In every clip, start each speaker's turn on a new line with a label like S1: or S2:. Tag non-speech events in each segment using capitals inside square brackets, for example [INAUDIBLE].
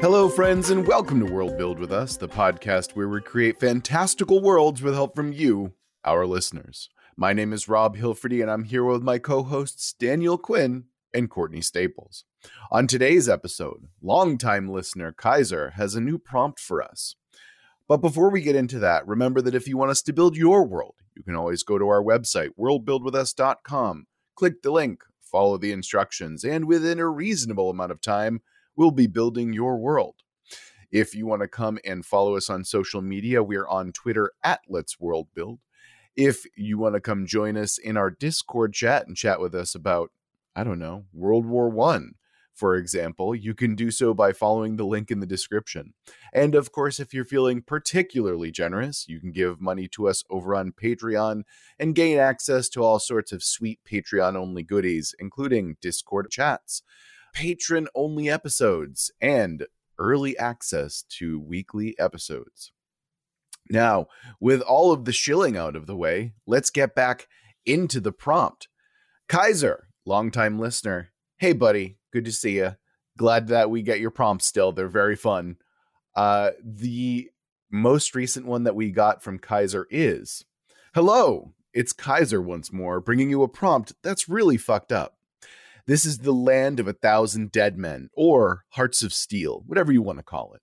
S1: Hello, friends, and welcome to World Build with Us, the podcast where we create fantastical worlds with help from you, our listeners. My name is Rob Hilferty, and I'm here with my co hosts Daniel Quinn and Courtney Staples. On today's episode, longtime listener Kaiser has a new prompt for us. But before we get into that, remember that if you want us to build your world, you can always go to our website, worldbuildwithus.com, click the link, follow the instructions, and within a reasonable amount of time, we'll be building your world. If you want to come and follow us on social media, we're on Twitter at Let's World Build. If you want to come join us in our Discord chat and chat with us about, I don't know, World War One, for example, you can do so by following the link in the description. And of course, if you're feeling particularly generous, you can give money to us over on Patreon and gain access to all sorts of sweet Patreon only goodies, including Discord chats patron only episodes, and early access to weekly episodes. Now, with all of the shilling out of the way, let's get back into the prompt. Kaiser, longtime listener. Hey, buddy. Good to see you. Glad that we get your prompts still. They're very fun. Uh, the most recent one that we got from Kaiser is Hello, it's Kaiser once more, bringing you a prompt that's really fucked up. This is the land of a thousand dead men, or hearts of steel, whatever you want to call it.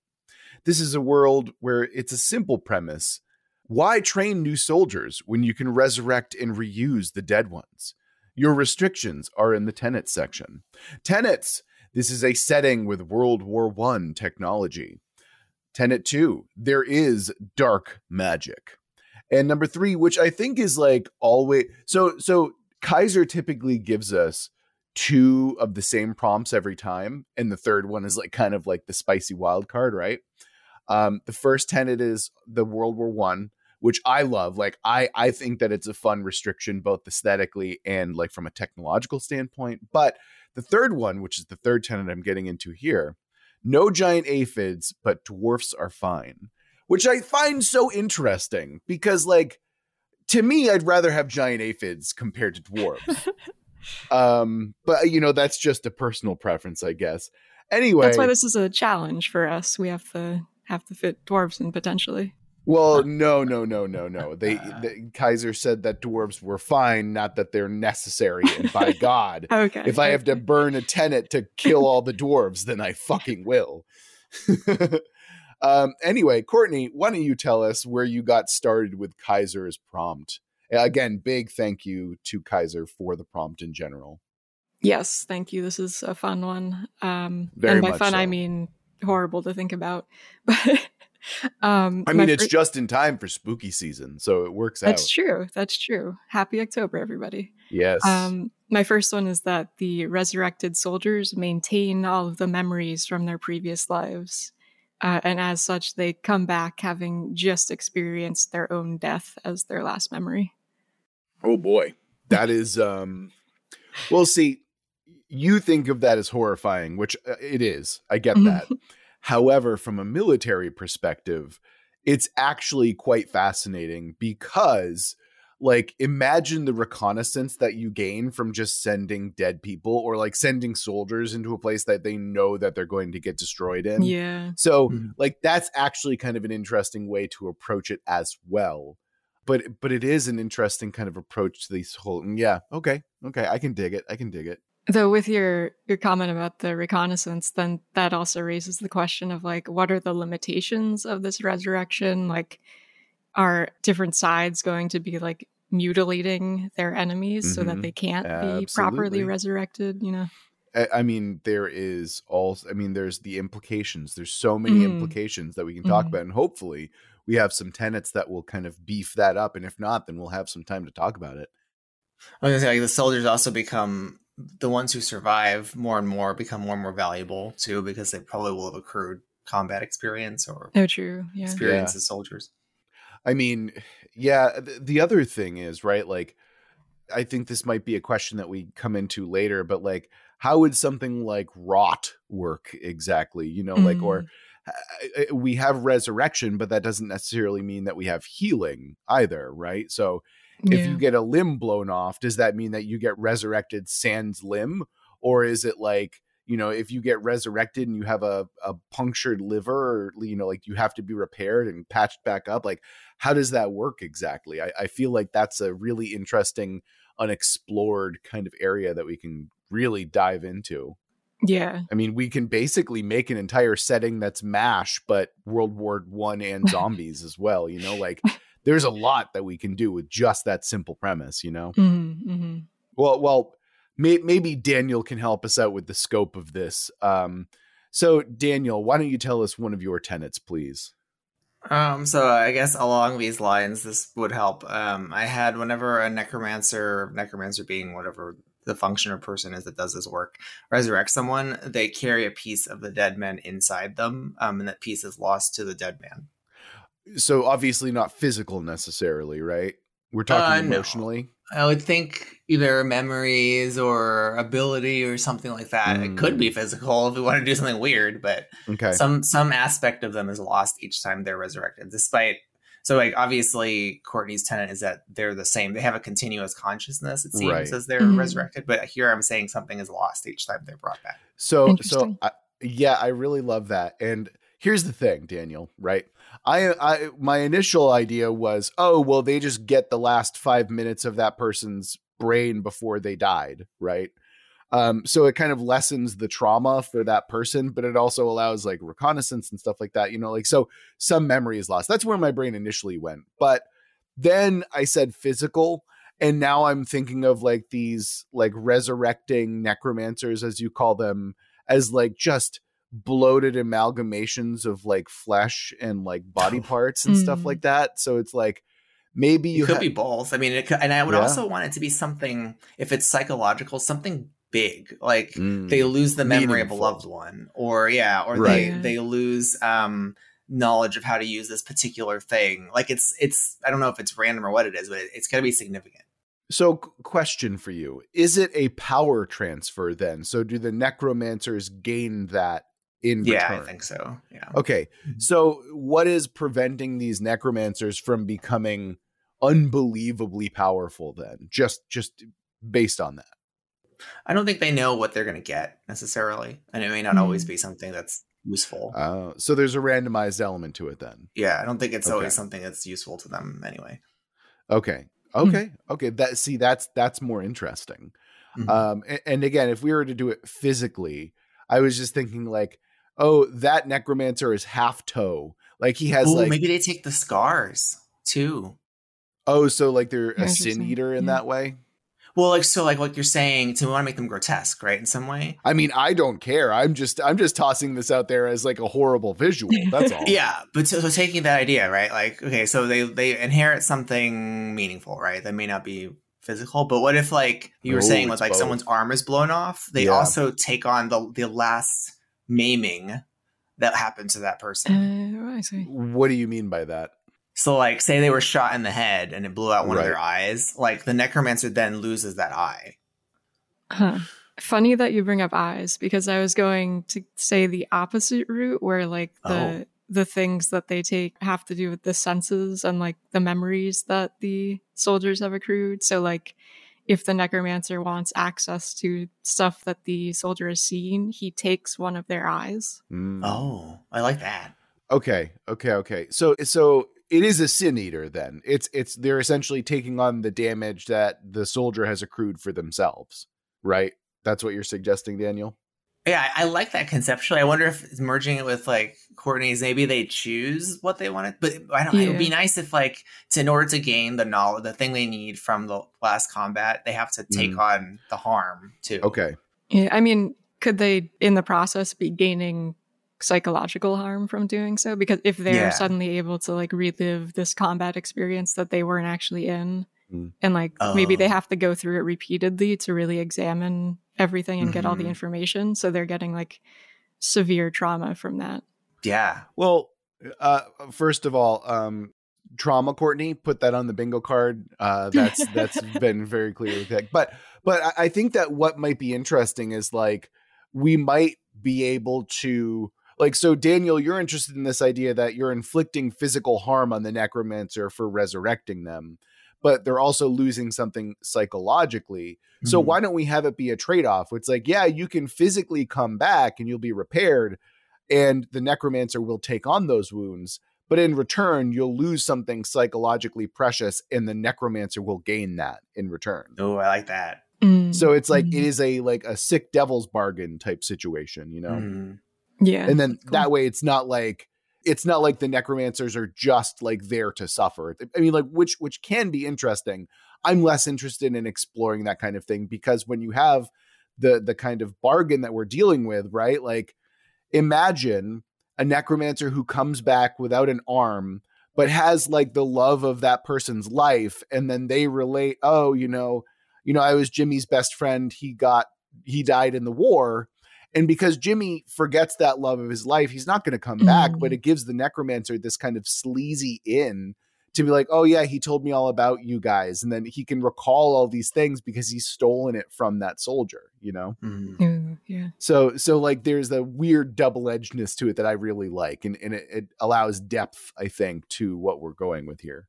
S1: This is a world where it's a simple premise. Why train new soldiers when you can resurrect and reuse the dead ones? Your restrictions are in the tenets section. Tenets. This is a setting with World War I technology. Tenet 2, there is dark magic. And number 3, which I think is like always so so Kaiser typically gives us two of the same prompts every time and the third one is like kind of like the spicy wild card right? Um the first tenet is the world war one which i love like i i think that it's a fun restriction both aesthetically and like from a technological standpoint but the third one which is the third tenet i'm getting into here no giant aphids but dwarfs are fine which i find so interesting because like to me i'd rather have giant aphids compared to dwarves [LAUGHS] um, but you know, that's just a personal preference, I guess. Anyway,
S2: that's why this is a challenge for us. We have to have to fit dwarves in potentially.
S1: Well, no, no, no, no, no. They the, Kaiser said that dwarves were fine, not that they're necessary. And by [LAUGHS] God,
S2: okay,
S1: if I have to burn a tenant to kill all the dwarves, then I fucking will. [LAUGHS] um, anyway, Courtney, why don't you tell us where you got started with Kaiser's prompt? Again, big thank you to Kaiser for the prompt in general.
S2: Yes, thank you. This is a fun one. Um, Very and by fun, so. I mean horrible to think about. [LAUGHS]
S1: But um, I mean, it's fr- just in time for spooky season, so it works
S2: that's
S1: out.
S2: That's true. That's true. Happy October, everybody.
S1: Yes.
S2: Um, my first one is that the resurrected soldiers maintain all of the memories from their previous lives. Uh, and as such, they come back having just experienced their own death as their last memory.
S1: Oh boy. That is um well see you think of that as horrifying, which uh, it is. I get that. However, from a military perspective, it's actually quite fascinating because like imagine the reconnaissance that you gain from just sending dead people or like sending soldiers into a place that they know that they're going to get destroyed in.
S2: Yeah.
S1: So mm-hmm. like that's actually kind of an interesting way to approach it as well but but it is an interesting kind of approach to these whole mm, yeah okay okay i can dig it i can dig it
S2: though with your your comment about the reconnaissance then that also raises the question of like what are the limitations of this resurrection like are different sides going to be like mutilating their enemies mm-hmm. so that mm-hmm. they can't Absolutely. be properly resurrected you know
S1: I mean, there is all. I mean, there's the implications. There's so many mm. implications that we can talk mm. about, and hopefully, we have some tenets that will kind of beef that up. And if not, then we'll have some time to talk about it.
S3: I was gonna say like the soldiers also become the ones who survive more and more become more and more valuable too because they probably will have accrued combat experience or
S2: oh true yeah
S3: experience
S1: yeah.
S3: as soldiers.
S1: I mean, yeah. The, the other thing is right, like I think this might be a question that we come into later, but like, how would something like rot work exactly? You know, mm. like or mm. We have resurrection, but that doesn't necessarily mean that we have healing either, right? So if yeah. you get a limb blown off, does that mean that you get resurrected sans limb? Or is it like, you know, if you get resurrected and you have a, a punctured liver or, you know, like you have to be repaired and patched back up, like how does that work exactly? I, I feel like that's a really interesting, unexplored kind of area that we can really dive into.
S2: Yeah.
S1: I mean, we can basically make an entire setting that's MASH, but World War One and [LAUGHS] zombies as well. You know, like there's a lot that we can do with just that simple premise. You know.
S2: Mm-hmm, mm-hmm.
S1: Well, well, may, maybe Daniel can help us out with the scope of this. Um, so, Daniel, why don't you tell us one of your tenets, please?
S3: Um, so I guess along these lines, this would help. Um, I had whenever a necromancer, necromancer being whatever the function or person is that does this work, resurrect someone, they carry a piece of the dead man inside them, um, and that piece is lost to the dead man.
S1: So obviously not physical necessarily, right? We're talking
S3: Uh, no.
S1: emotionally.
S3: I would think either memories or ability or something like that. It could be physical if we want to do something weird, but
S1: Okay.
S3: some some aspect of them is lost each time they're resurrected. Despite so like obviously Courtney's tenant is that they're the same. They have a continuous consciousness, it seems,
S1: Right.
S3: as they're
S2: Mhm.
S3: resurrected. But here I'm saying something is lost each time they're brought back.
S1: So, so I, yeah, I really love that. And here's the thing, Daniel, right? I, I, my initial idea was, oh, well, they just get the last five minutes of that person's brain before they died, right? Um, so it kind of lessens the trauma for that person, but it also allows like reconnaissance and stuff like that, you know, like so some memory is lost. That's where my brain initially went. But then I said physical, and now I'm thinking of like these like resurrecting necromancers, as you call them, as like just bloated amalgamations of like flesh and like body parts and stuff
S2: Mm.
S1: like that. So it's like maybe
S3: It could
S1: ha-
S3: be both. I mean, it could, and I would
S1: Yeah.
S3: also want it to be something if it's psychological, something big, like
S1: Mm.
S3: they lose the memory of a loved one, or yeah, or
S1: Right.
S3: they they lose um knowledge of how to use this particular thing. Like it's it's I don't know if it's random or what it is, but it, it's got to be significant.
S1: So, question for you: Is it a power transfer then? So, do the necromancers gain that in
S3: Yeah,
S1: return?
S3: I think so. Yeah.
S1: Okay, so what is preventing these necromancers from becoming unbelievably powerful? Then, just just based on that.
S3: I don't think they know what they're going to get necessarily, and it may not
S2: Hmm.
S3: always be something that's useful.
S1: Uh, so there's a randomized element to it then.
S3: yeah, I don't think it's
S1: okay.
S3: always something that's useful to them anyway.
S1: Okay. Okay. Okay. That see that's that's more interesting.
S3: Mhm.
S1: Um and, and again, if we were to do it physically, I was just thinking like, oh, that necromancer is half toe. Like he has
S3: Ooh,
S1: like
S3: maybe they take the scars too.
S1: oh, so like they're a sin eater in
S2: Yeah.
S1: that way.
S3: Well, like so, like what you're saying, to want to make them grotesque, right? In some way.
S1: I mean, I don't care. I'm just I'm just tossing this out there as like a horrible visual. [LAUGHS] That's all.
S3: Yeah, but so, so taking that idea, right? Like, okay, so they they inherit something meaningful, right? That may not be physical, but what if, like you were
S1: Ooh,
S3: saying, with
S1: it's
S3: like
S1: both.
S3: someone's arm is blown off, they
S1: Yeah.
S3: also take on the the last maiming that happened to that person.
S2: Uh, I see.
S1: What do you mean by that?
S3: So, like, say they were shot in the head and it blew out one of their eyes, like the necromancer then loses that eye.
S2: Huh. Funny that you bring up eyes because I was going to say the opposite route where like the
S3: Oh.
S2: the things that they take have to do with the senses and like the memories that the soldiers have accrued. So like if the necromancer wants access to stuff that the soldier has seen, he takes one of their eyes.
S1: Mm.
S3: Oh, I like that.
S1: Okay, okay, okay. So so it is a sin eater then. It's it's they're essentially taking on the damage that the soldier has accrued for themselves, right? That's what you're suggesting, Daniel.
S3: Yeah, I, I like that conceptually. I wonder if merging it with like Courtney's, maybe they choose what they wanted. But I don't. It would be nice if like to, in order to gain the knowledge, the thing they need from the last combat, they have to take mm. on the harm too.
S1: Okay.
S2: Yeah, I mean, could they in the process be gaining psychological harm from doing so? Because if they're
S3: Yeah.
S2: suddenly able to like relive this combat experience that they weren't actually in,
S1: Mm.
S2: and like maybe they
S3: Oh.
S2: have to go through it repeatedly to really examine everything and get all the
S3: Mhm.
S2: information, so they're getting like severe trauma from that.
S3: Yeah.
S1: Well, uh first of all, um trauma Courtney, put that on the bingo card. Uh that's that's [LAUGHS] been very clear with that. But but I- I think that what might be interesting is like we might be able to like so Daniel, you're interested in this idea that you're inflicting physical harm on the necromancer for resurrecting them. but they're also losing something psychologically. So
S3: Mhm.
S1: why don't we have it be a trade-off? It's like, yeah, you can physically come back and you'll be repaired and the necromancer will take on those wounds, but in return you'll lose something psychologically precious and the necromancer will gain that in return.
S3: Oh, I like that.
S2: Mm,
S1: So it's like
S2: mhm.
S1: it is a like a sick devil's bargain type situation, you know.
S3: Mhm.
S2: Yeah,
S1: and then
S2: cool.
S1: that way it's not like it's not like the necromancers are just like there to suffer. I mean, like which which can be interesting. I'm less interested in exploring that kind of thing because when you have the the kind of bargain that we're dealing with, right? Like imagine a necromancer who comes back without an arm but has like the love of that person's life and then they relate, oh, you know, you know, I was Jimmy's best friend, he got he died in the war and because Jimmy forgets that love of his life, he's not going to come back, but
S2: Mhm.
S1: it gives the necromancer this kind of sleazy in to be like, oh, yeah, he told me all about you guys. And then he can recall all these things because he's stolen it from that soldier, you know?
S2: Ooh, yeah.
S1: So, so like there's a weird double edgedness to it that I really like. And, and it, it allows depth, I think, to what we're going with here.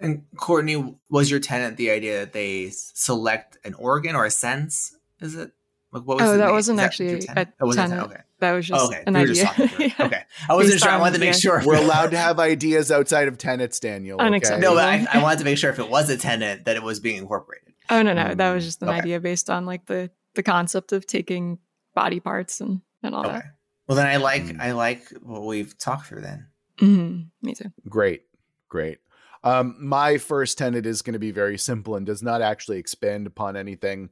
S3: And Courtney, was your tenant the idea that they select an organ or a sense? Is it? Like, what
S2: Oh, that
S3: name?
S2: wasn't
S3: Is your
S2: actually
S3: tenant?
S2: a
S3: wasn't
S2: tenant.
S3: Okay.
S2: That was just
S3: Oh, okay.
S2: an
S3: we
S2: idea.
S3: just talking through it. [LAUGHS]
S2: Yeah.
S3: Okay. I wasn't sure. I wanted to make
S2: yeah.
S3: sure.
S1: We're allowed to have ideas outside of tenants, Daniel. [LAUGHS] okay?
S3: No, but I, I wanted to make sure if it was a tenant that it was being incorporated.
S2: Oh no, no, that
S1: Mm,
S2: was just an
S3: okay.
S2: idea based on like the the concept of taking body parts and and all
S3: Okay. Well, then I like
S1: Mm.
S3: I like what we've talked through. Then
S2: that. Mhm, Me too.
S1: Great, great. Um, my first tenet is going to be very simple and does not actually expand upon anything.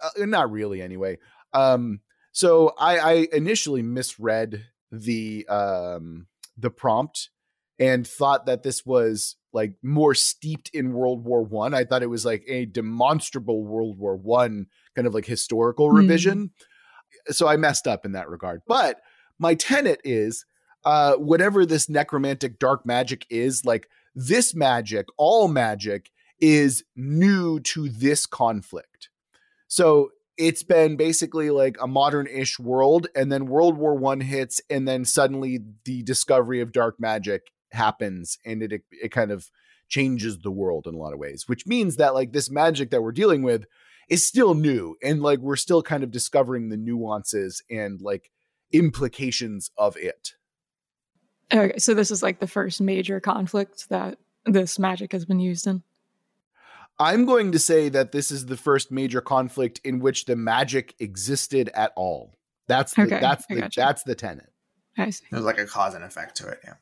S1: Uh, not really, anyway. Um, so I, I initially misread the um, the prompt and thought that this was like more steeped in World War One. I. I thought it was like a demonstrable World War One kind of like historical
S2: Hmm.
S1: revision. So I messed up in that regard. But my tenet is uh, whatever this necromantic dark magic is, like this magic, all magic is new to this conflict. So it's been basically like a modern-ish world, and then World War One hits, and then suddenly the discovery of dark magic happens, and it it kind of changes the world in a lot of ways. Which means that like this magic that we're dealing with is still new, and like we're still kind of discovering the nuances and like implications of it.
S2: Okay, so this is like the first major conflict that this magic has been used in.
S1: I'm going to say that this is the first major conflict in which the magic existed at all. That's the,
S2: Okay,
S1: that's
S2: I
S1: the
S2: gotcha.
S1: that's the tenet.
S2: I see.
S3: there's like a cause and effect to it. Yeah.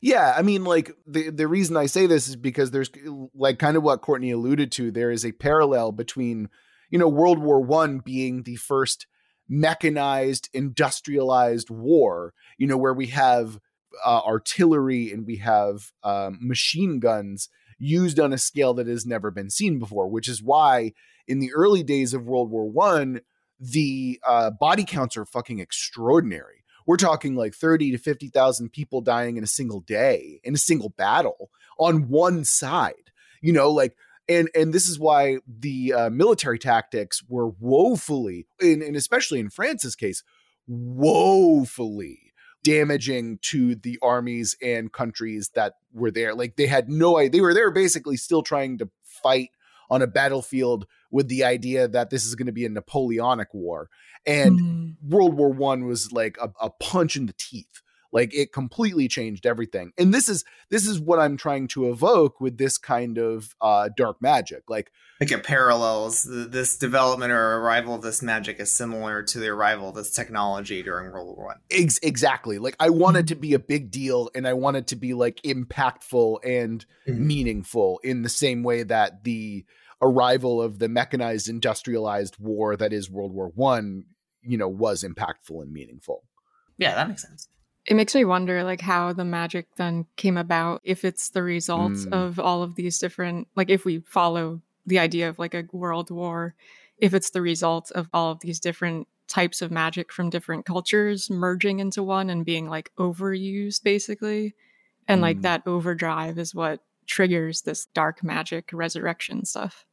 S1: Yeah, I mean, like the the reason I say this is because there's like kind of what Courtney alluded to. There is a parallel between, you know, World War One being the first mechanized, industrialized war. You know, where we have uh, artillery and we have um, machine guns used on a scale that has never been seen before. Which is why in the early days of World War One, the uh, body counts are fucking extraordinary we're talking like 30 to 50,000 people dying in a single day in a single battle on one side you know like and and this is why the uh, military tactics were woefully and, and especially in France's case woefully damaging to the armies and countries that were there like they had no idea they were there basically still trying to fight on a battlefield with the idea that this is going to be a napoleonic war and
S2: Mm.
S1: World War One was like a, a punch in the teeth. Like it completely changed everything. And this is this is what I'm trying to evoke with this kind of uh dark magic. Like
S3: Like it parallels this development or arrival of this magic is similar to the arrival of this technology during World War One.
S1: ex- exactly. Like I want it to be a big deal and I want it to be like impactful and
S3: Mhm.
S1: meaningful in the same way that the arrival of the mechanized industrialized war that is World War One, you know, was impactful and meaningful.
S3: Yeah, that makes sense.
S2: It makes me wonder like how the magic then came about if it's the result
S1: Mm.
S2: of all of these different like if we follow the idea of like a world war if it's the result of all of these different types of magic from different cultures merging into one and being like overused basically and like
S1: Mm.
S2: that overdrive is what triggers this dark magic resurrection stuff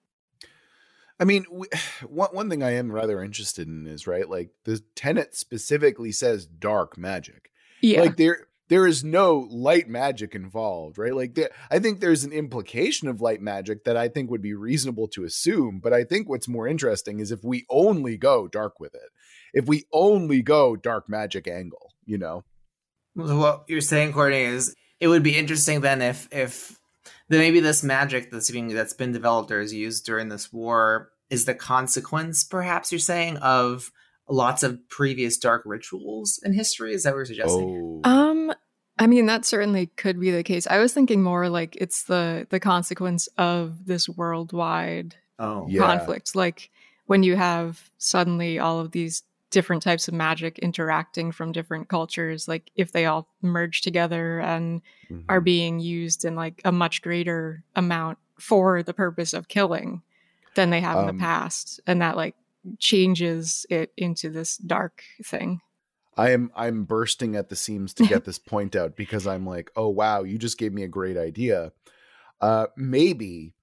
S1: I mean, we, [SIGHS] one one thing I am rather interested in is right, like the tenet specifically says dark magic.
S2: Yeah
S1: Like there, there is no light magic involved, right? Like, there, I think there's an implication of light magic that I think would be reasonable to assume. But I think what's more interesting is if we only go dark with it, if we only go dark magic angle, you know.
S3: What you're saying, Courtney, is it would be interesting then if if then maybe this magic that's being that's been developed or is used during this war is the consequence, perhaps you're saying, of lots of previous dark rituals in history. Is that what you're suggesting?
S1: Oh.
S2: Um, I mean, that certainly could be the case. I was thinking more like it's the the consequence of this worldwide
S3: Oh,
S1: Yeah.
S2: conflict. Like when you have suddenly all of these different types of magic interacting from different cultures, like if they all merge together and
S1: Mhm.
S2: are being used in like a much greater amount for the purpose of killing than they have in
S1: Um,
S2: the past. And that like changes it into this dark thing.
S1: I am I'm bursting at the seams to get this point out because I'm like, oh wow, you just gave me a great idea. Uh maybe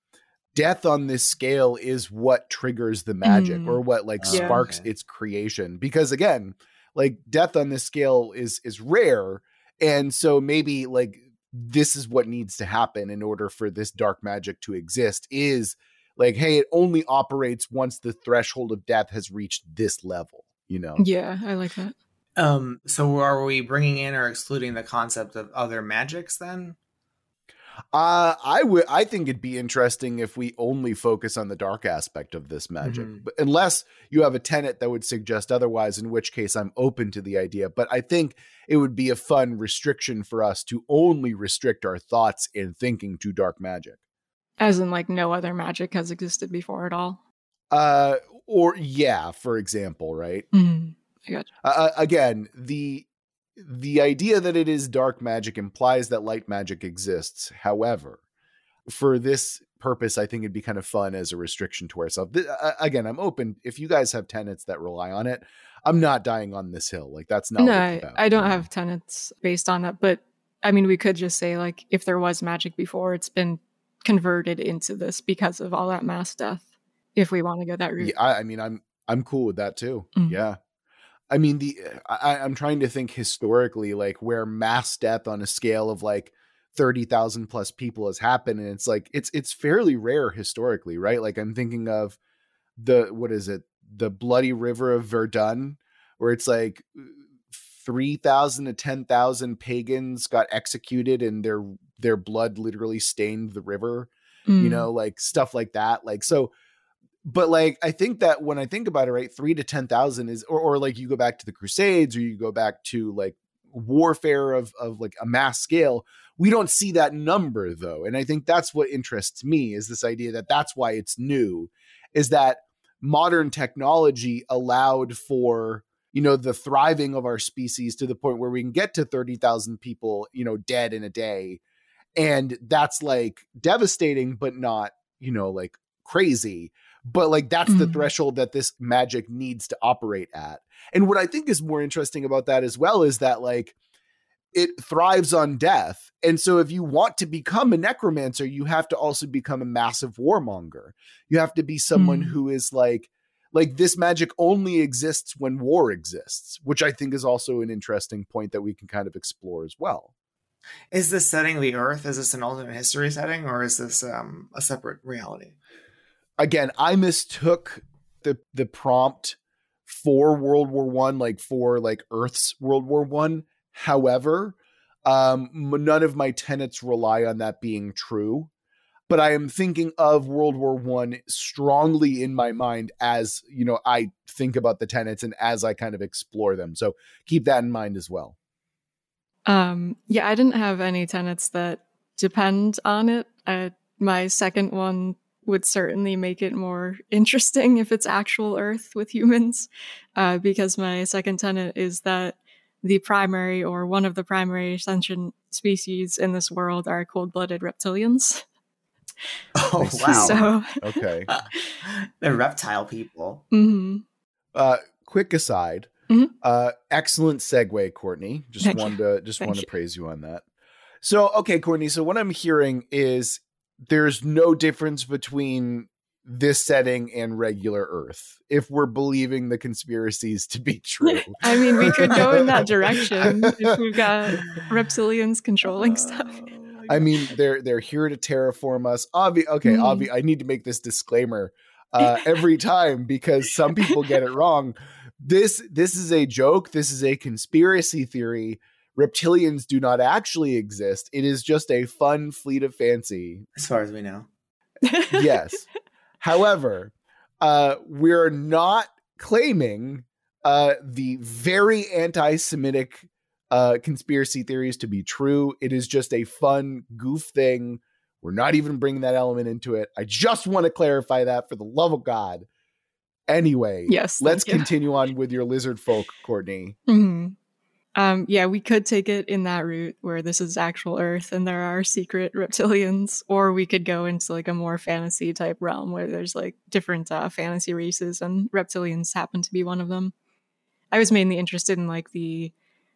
S1: death on this scale is what triggers the magic
S2: Mm.
S1: or what like
S3: Yeah.
S1: sparks
S3: Okay.
S1: its creation. Because again, like death on this scale is is rare. And so maybe like this is what needs to happen in order for this dark magic to exist is like, hey, it only operates once the threshold of death has reached this level, you know?
S2: Yeah, I like that.
S3: Um, so are we bringing in or excluding the concept of other magics then?
S1: Uh, I would. I think it'd be interesting if we only focus on the dark aspect of this magic,
S3: Mhm.
S1: but unless you have a tenet that would suggest otherwise, in which case I'm open to the idea. But I think it would be a fun restriction for us to only restrict our thoughts and thinking to dark magic.
S2: As in, like, no other magic has existed before at all.
S1: Uh, or yeah, for example, right?
S2: Mm.
S1: uh, again the the idea that it is dark magic implies that light magic exists however for this purpose i think it'd be kind of fun as a restriction to ourselves Th- uh, again i'm open if you guys have tenets that rely on it i'm not dying on this hill like that's not
S2: no,
S1: what
S2: I, I don't have tenets based on that. But I mean, we could just say, like, if there was magic before, it's been converted into this because of all that mass death. If we want to go that route.
S1: yeah, I, I mean i'm i'm cool with that too
S2: Mhm.
S1: yeah i mean the I, i'm trying to think historically like where mass death on a scale of like 30,000 plus people has happened and it's like it's it's fairly rare historically right like i'm thinking of the what is it the bloody river of verdun where it's like 3,000 to 10,000 pagans got executed and their their blood literally stained the river
S2: Mm.
S1: you know like stuff like that like so but like i think that when i think about it right 3 to 10,000 is or, or like you go back to the crusades or you go back to like warfare of of like a mass scale we don't see that number though and i think that's what interests me is this idea that that's why it's new is that modern technology allowed for you know the thriving of our species to the point where we can get to 30,000 people you know dead in a day and that's like devastating but not you know like crazy but like that's the
S2: Mhm.
S1: threshold that this magic needs to operate at and what i think is more interesting about that as well is that like it thrives on death and so if you want to become a necromancer you have to also become a massive warmonger you have to be someone
S2: Mm.
S1: who is like like this magic only exists when war exists which i think is also an interesting point that we can kind of explore as well
S3: Is this setting the Earth? Is this an alternate history setting, or is this um, a separate reality?
S1: again i mistook the the prompt for world war one like for like earth's world war one however um none of my tenets rely on that being true but i am thinking of world war one strongly in my mind as you know i think about the tenets and as i kind of explore them so keep that in mind as well
S2: Um, yeah, I didn't have any tenets that depend on it. Uh, my second one would certainly make it more [LAUGHS] interesting if it's actual Earth with humans, uh, because my second tenet is that the primary or one of the primary sentient species in this world are cold-blooded reptilians. [LAUGHS]
S3: Oh wow!
S2: So,
S1: okay [LAUGHS]
S3: They're reptile people.
S2: mhm.
S1: uh quick aside
S2: Mhm.
S1: uh excellent segue courtney just
S2: Thank
S1: wanted to just
S2: Thank
S1: want to
S2: you.
S1: praise you on that so okay courtney so what i'm hearing is there's no difference between this setting and regular Earth if we're believing the conspiracies to be [LAUGHS] true.
S2: I mean, we could go in that direction if [LAUGHS] we've got reptilians controlling stuff. [LAUGHS]
S1: I mean, they're they're here to terraform us. Obvi- okay,
S2: Mhm.
S1: obvi- I need to make this disclaimer uh, every time because some people get it wrong. This this is a joke. This is a conspiracy theory. Reptilians do not actually exist. It is just a fun fleet of fancy.
S3: As far as we know. [LAUGHS]
S1: Yes. However, uh, we're not claiming uh, the very anti-Semitic uh, conspiracy theories to be true. It is just a fun goof thing. We're not even bringing that element into it. I just want to clarify that for the love of God. Anyway,
S2: Yes,
S1: let's
S2: you.
S1: continue on with your lizard folk, Courtney.
S2: Mhm. Um, yeah, we could take it in that route where this is actual Earth and there are secret reptilians, or we could go into like a more fantasy type realm where there's like different uh, fantasy races and reptilians happen to be one of them. I was mainly interested in like the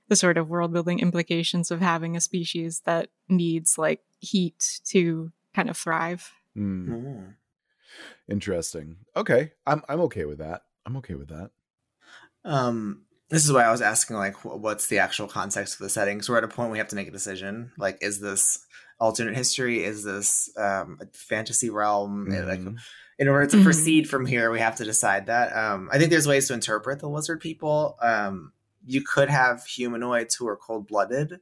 S2: the sort of world building implications of having a species that needs like heat to kind of thrive.
S1: Hmm,
S3: Mm.
S1: Interesting. Okay, I'm I'm okay with that. I'm okay with that.
S3: Um, this is why I was asking, like, what's the actual context of the setting? So we're at a point we have to make a decision. Like, is this alternate history? Is this um, a fantasy realm? Eh, Like, in order to
S2: Mhm.
S3: proceed from here, we have to decide that. Um, I think there's ways to interpret the lizard people. Um, you could have humanoids who are cold blooded,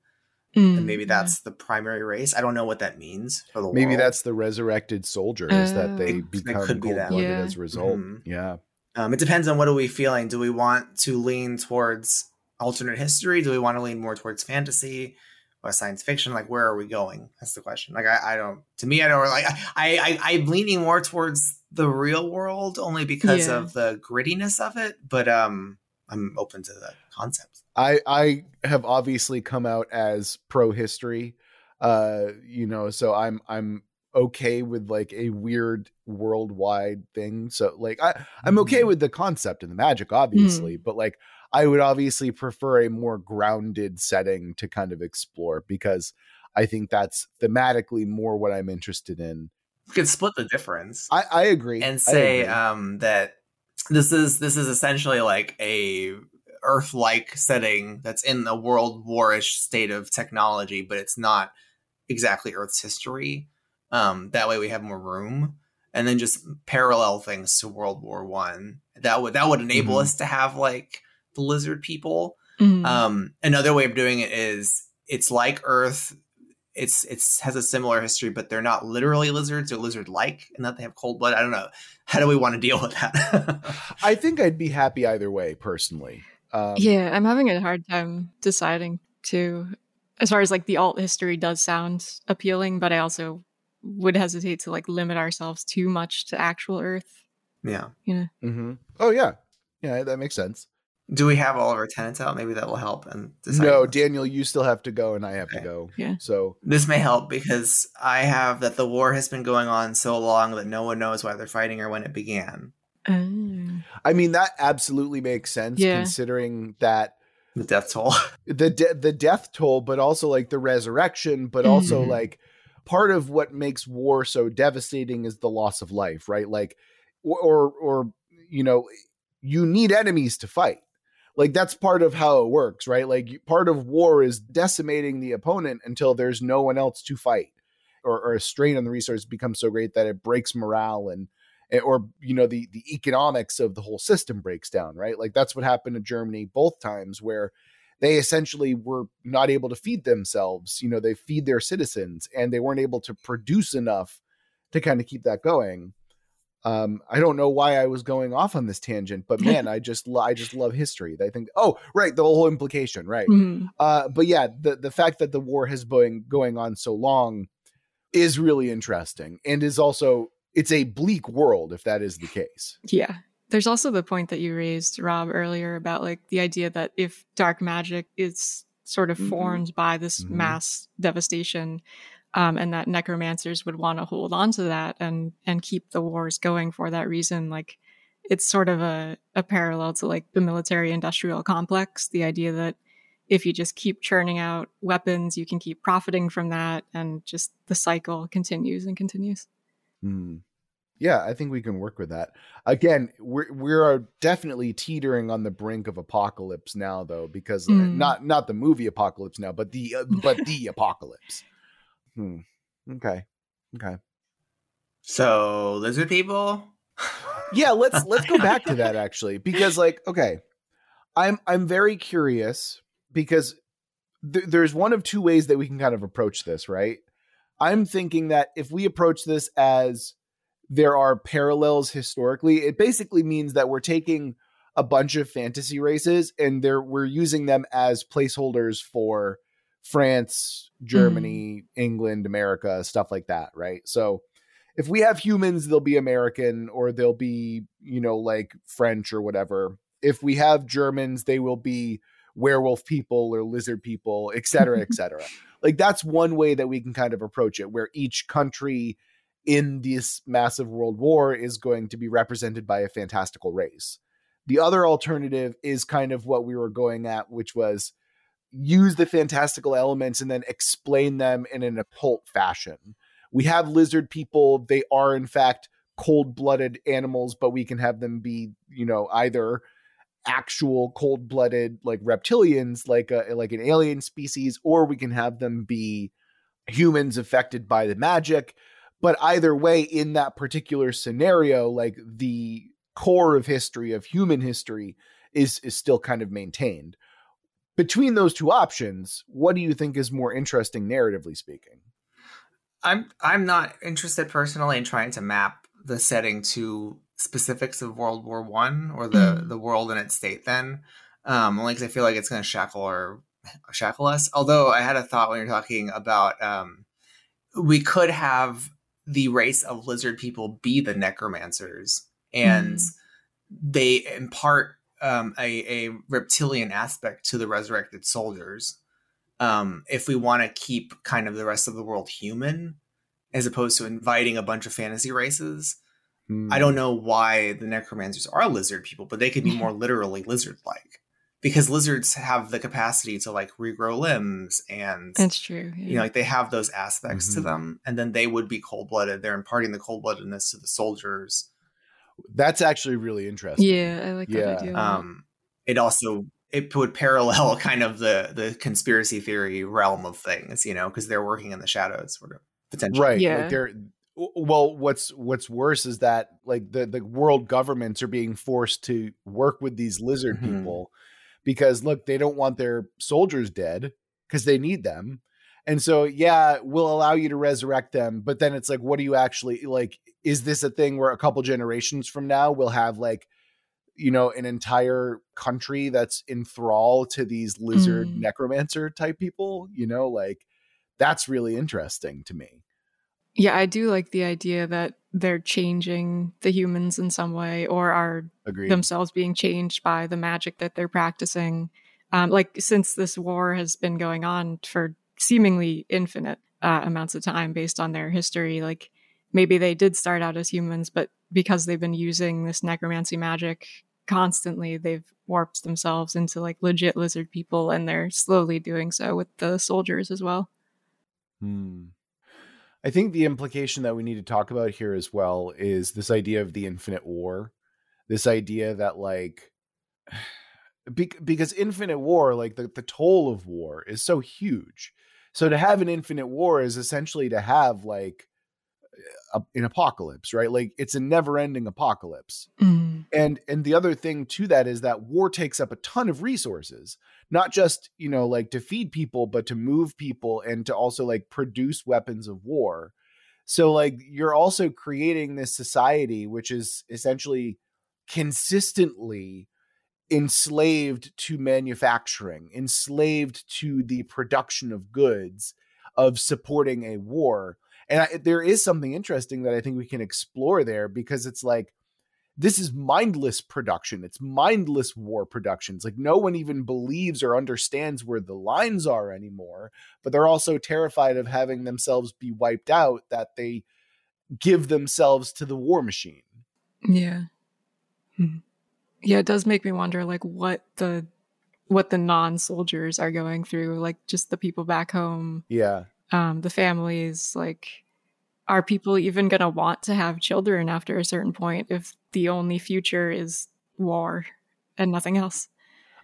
S2: Mm,
S3: and maybe that's the primary race. I don't know what that means for the
S1: Maybe
S3: world.
S1: that's the resurrected soldier soldiers that they
S2: Oh.
S1: Become
S3: could be
S1: cold blooded
S2: Yeah.
S1: as a result.
S3: Mhm.
S1: Yeah.
S3: Um, it depends on what are we feeling. Do we want to lean towards alternate history? Do we want to lean more towards fantasy or science fiction? Like, where are we going? That's the question. Like, I, I don't. To me, I don't like. I, I, I'm leaning more towards the real world only because
S2: Yeah.
S3: of the grittiness of it. But um, I'm open to the concept.
S1: I I have obviously come out as pro history. Uh, you know, so I'm I'm okay with like a weird worldwide thing. So like I I'm okay
S3: Mhm.
S1: with the concept and the magic obviously, but like I would obviously prefer a more grounded setting to kind of explore because I think that's thematically more what I'm interested in.
S3: We could split the difference.
S1: I I agree.
S3: And say
S1: agree.
S3: um, that this is this is essentially like a Earth-like setting that's in a World War-ish state of technology, but it's not exactly Earth's history. Um, that way, we have more room, and then just parallel things to World War One. That would that would enable
S1: Mhm.
S3: us to have like the lizard people.
S2: Mm.
S3: Um, another way of doing it is it's like Earth. It's it's has a similar history, but they're not literally lizards. They're lizard like, and that they have cold blood. I don't know. How do we want to deal with that? [LAUGHS]
S1: I think I'd be happy either way personally. Um,
S2: yeah, I'm having a hard time deciding too. As far as like the alt history does sound appealing, but I also would hesitate to like limit ourselves too much to actual Earth.
S3: yeah. You know.
S1: Mhm. Oh yeah. Yeah, that makes sense.
S3: Do we have all of our tenants out? Maybe that will help. And
S1: No, Daniel, you still have to go, and I have to go.
S2: Yeah.
S1: So
S3: This may help because I have that the war has been going on so long that no one knows why they're fighting or when it began.
S2: Oh.
S1: I mean that absolutely makes sense
S2: Yeah.
S1: considering that
S3: The death toll. [LAUGHS]
S1: the de- the death toll, but also like the resurrection, but also
S3: Mhm.
S1: like part of what makes war so devastating is the loss of life, right? Like or or, or you know, you need enemies to fight. Like that's part of how it works, right? Like part of war is decimating the opponent until there's no one else to fight, or, or a strain on the resource becomes so great that it breaks morale and eh, or you know the the economics of the whole system breaks down, right? Like that's what happened to Germany both times where they essentially were not able to feed themselves. You know, they feed their citizens and they weren't able to produce enough to kind of keep that going. Um, I don't know why I was going off on this tangent, but [LAUGHS] man, I just lo- I just love history. I think oh right, the whole implication, right?
S2: Mhm.
S1: Uh, but yeah, the the fact that the war has been going on so long is really interesting, and is also it's a bleak world if that is the case.
S2: Yeah. There's also the point that you raised, Rob, earlier about like the idea that if dark magic is sort of
S3: Mhm.
S2: formed by this
S1: Mhm.
S2: mass devastation, um, and that necromancers would want to hold on to that and and keep the wars going for that reason, like it's sort of a, a parallel to like the military industrial complex, the idea that if you just keep churning out weapons, you can keep profiting from that and just the cycle continues and continues.
S1: Hmm. Yeah, I think we can work with that. Again, we're we're definitely teetering on the brink of apocalypse now, though, because mm. not not the movie apocalypse now, but the uh, but the [LAUGHS] apocalypse. Hmm. Okay. Okay.
S3: So lizard people.
S1: yeah, let's let's go back to that [LAUGHS] actually, because like, okay, I'm I'm very curious because th- there's one of two ways that we can kind of approach this, right? I'm thinking that if we approach this as there are parallels historically. It basically means that we're taking a bunch of fantasy races and they we're using them as placeholders for France, Germany, mm. England, America, stuff like that, right? So if we have humans, they'll be American or they'll be, you know, like French or whatever. If we have Germans, they will be werewolf people or lizard people, et cetera, et [LAUGHS] cetera. like that's one way that we can kind of approach it, where each country in this massive world war is going to be represented by a fantastical race. The other alternative is kind of what we were going at, which was use the fantastical elements and then explain them in an occult fashion. We have lizard people, they are in fact cold-blooded animals, but we can have them be, you know, either actual cold-blooded like reptilians like a like an alien species or we can have them be humans affected by the magic but either way, in that particular scenario, like the core of history, of human history, is is still kind of maintained. Between those two options, what do you think is more interesting narratively speaking?
S3: I'm I'm not interested personally in trying to map the setting to specifics of World War One or the mm. the world in its state then. Um, only because I feel like it's going to shackle or shackle us. Although I had a thought when you're talking about um, we could have the race of lizard people be the necromancers and mm. they impart um, a, a, reptilian aspect to the resurrected soldiers um, if we want to keep kind of the rest of the world human as opposed to inviting a bunch of fantasy races mm. i don't know why the necromancers are lizard people but they could be [LAUGHS] more literally lizard like because lizards have the capacity to like regrow limbs and
S2: that's true
S3: yeah. you know like they have those aspects mm-hmm. to them and then they would be cold-blooded they're imparting the cold-bloodedness to the soldiers
S1: that's actually really interesting
S2: yeah i like yeah. that idea
S3: um it also it would parallel [LAUGHS] kind of the the conspiracy theory realm of things you know because they're working in the shadows sort of potentially
S1: right yeah like they're well what's what's worse is that like the the world governments are being forced to work with these lizard mm-hmm. people because look, they don't want their soldiers dead because they need them. And so, yeah, we'll allow you to resurrect them, but then it's like, what do you actually like? Is this a thing where a couple generations from now we'll have like, you know, an entire country that's in thrall to these lizard mm. necromancer type people? You know, like that's really interesting to me.
S2: Yeah, I do like the idea that they're changing the humans in some way or are Agreed. themselves being changed by the magic that they're practicing. Um, like, since this war has been going on for seemingly infinite uh, amounts of time based on their history, like maybe they did start out as humans, but because they've been using this necromancy magic constantly, they've warped themselves into like legit lizard people, and they're slowly doing so with the soldiers as well.
S1: Hmm. I think the implication that we need to talk about here as well is this idea of the infinite war. This idea that like [SIGHS] because infinite war, like the, the toll of war is so huge. So to have an infinite war is essentially to have like a, an apocalypse, right? Like it's a never-ending apocalypse. Mm. And and the other thing to that is that war takes up a ton of resources, not just, you know, like to feed people, but to move people and to also like produce weapons of war. So like you're also creating this society which is essentially consistently enslaved to manufacturing, enslaved to the production of goods, of supporting a war and I, there is something interesting that I think we can explore there because it's like this is mindless production. It's mindless war productions. Like no one even believes or understands where the lines are anymore, but they're also terrified of having themselves be wiped out that they give themselves to the war machine.
S2: Yeah. Hmm. Yeah, it does make me wonder like what the what the non-soldiers are going through, like just the people back home.
S1: Yeah
S2: um, the families, like are people even going to want to have children after a certain point if the only future is war and nothing else?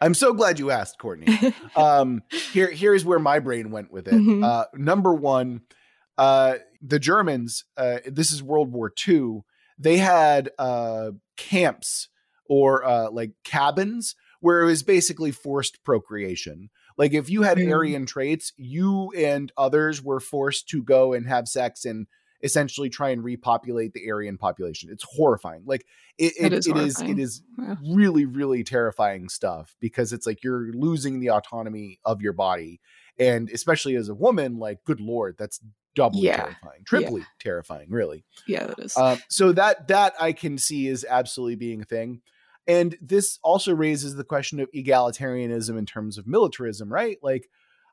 S1: I'm so glad you asked, Courtney. um, [LAUGHS] here, here's where my brain went with it.
S2: Mhm.
S1: Uh, number one, uh, the Germans. Uh, this is World War II. They had uh, camps or uh, like cabins where it was basically forced procreation. Like if you had
S2: Mm.
S1: Aryan traits, you and others were forced to go and have sex and essentially try and repopulate the Aryan population. It's horrifying. Like it,
S2: It
S1: it,
S2: is
S1: it is it is
S2: Yeah.
S1: really really terrifying stuff because it's like you're losing the autonomy of your body and especially as a woman like good lord that's doubly
S2: Yeah.
S1: terrifying triply terrifying really
S2: Yeah, that is.
S1: uh, so that that i can see is absolutely being a thing and this also raises the question of egalitarianism in terms of militarism right like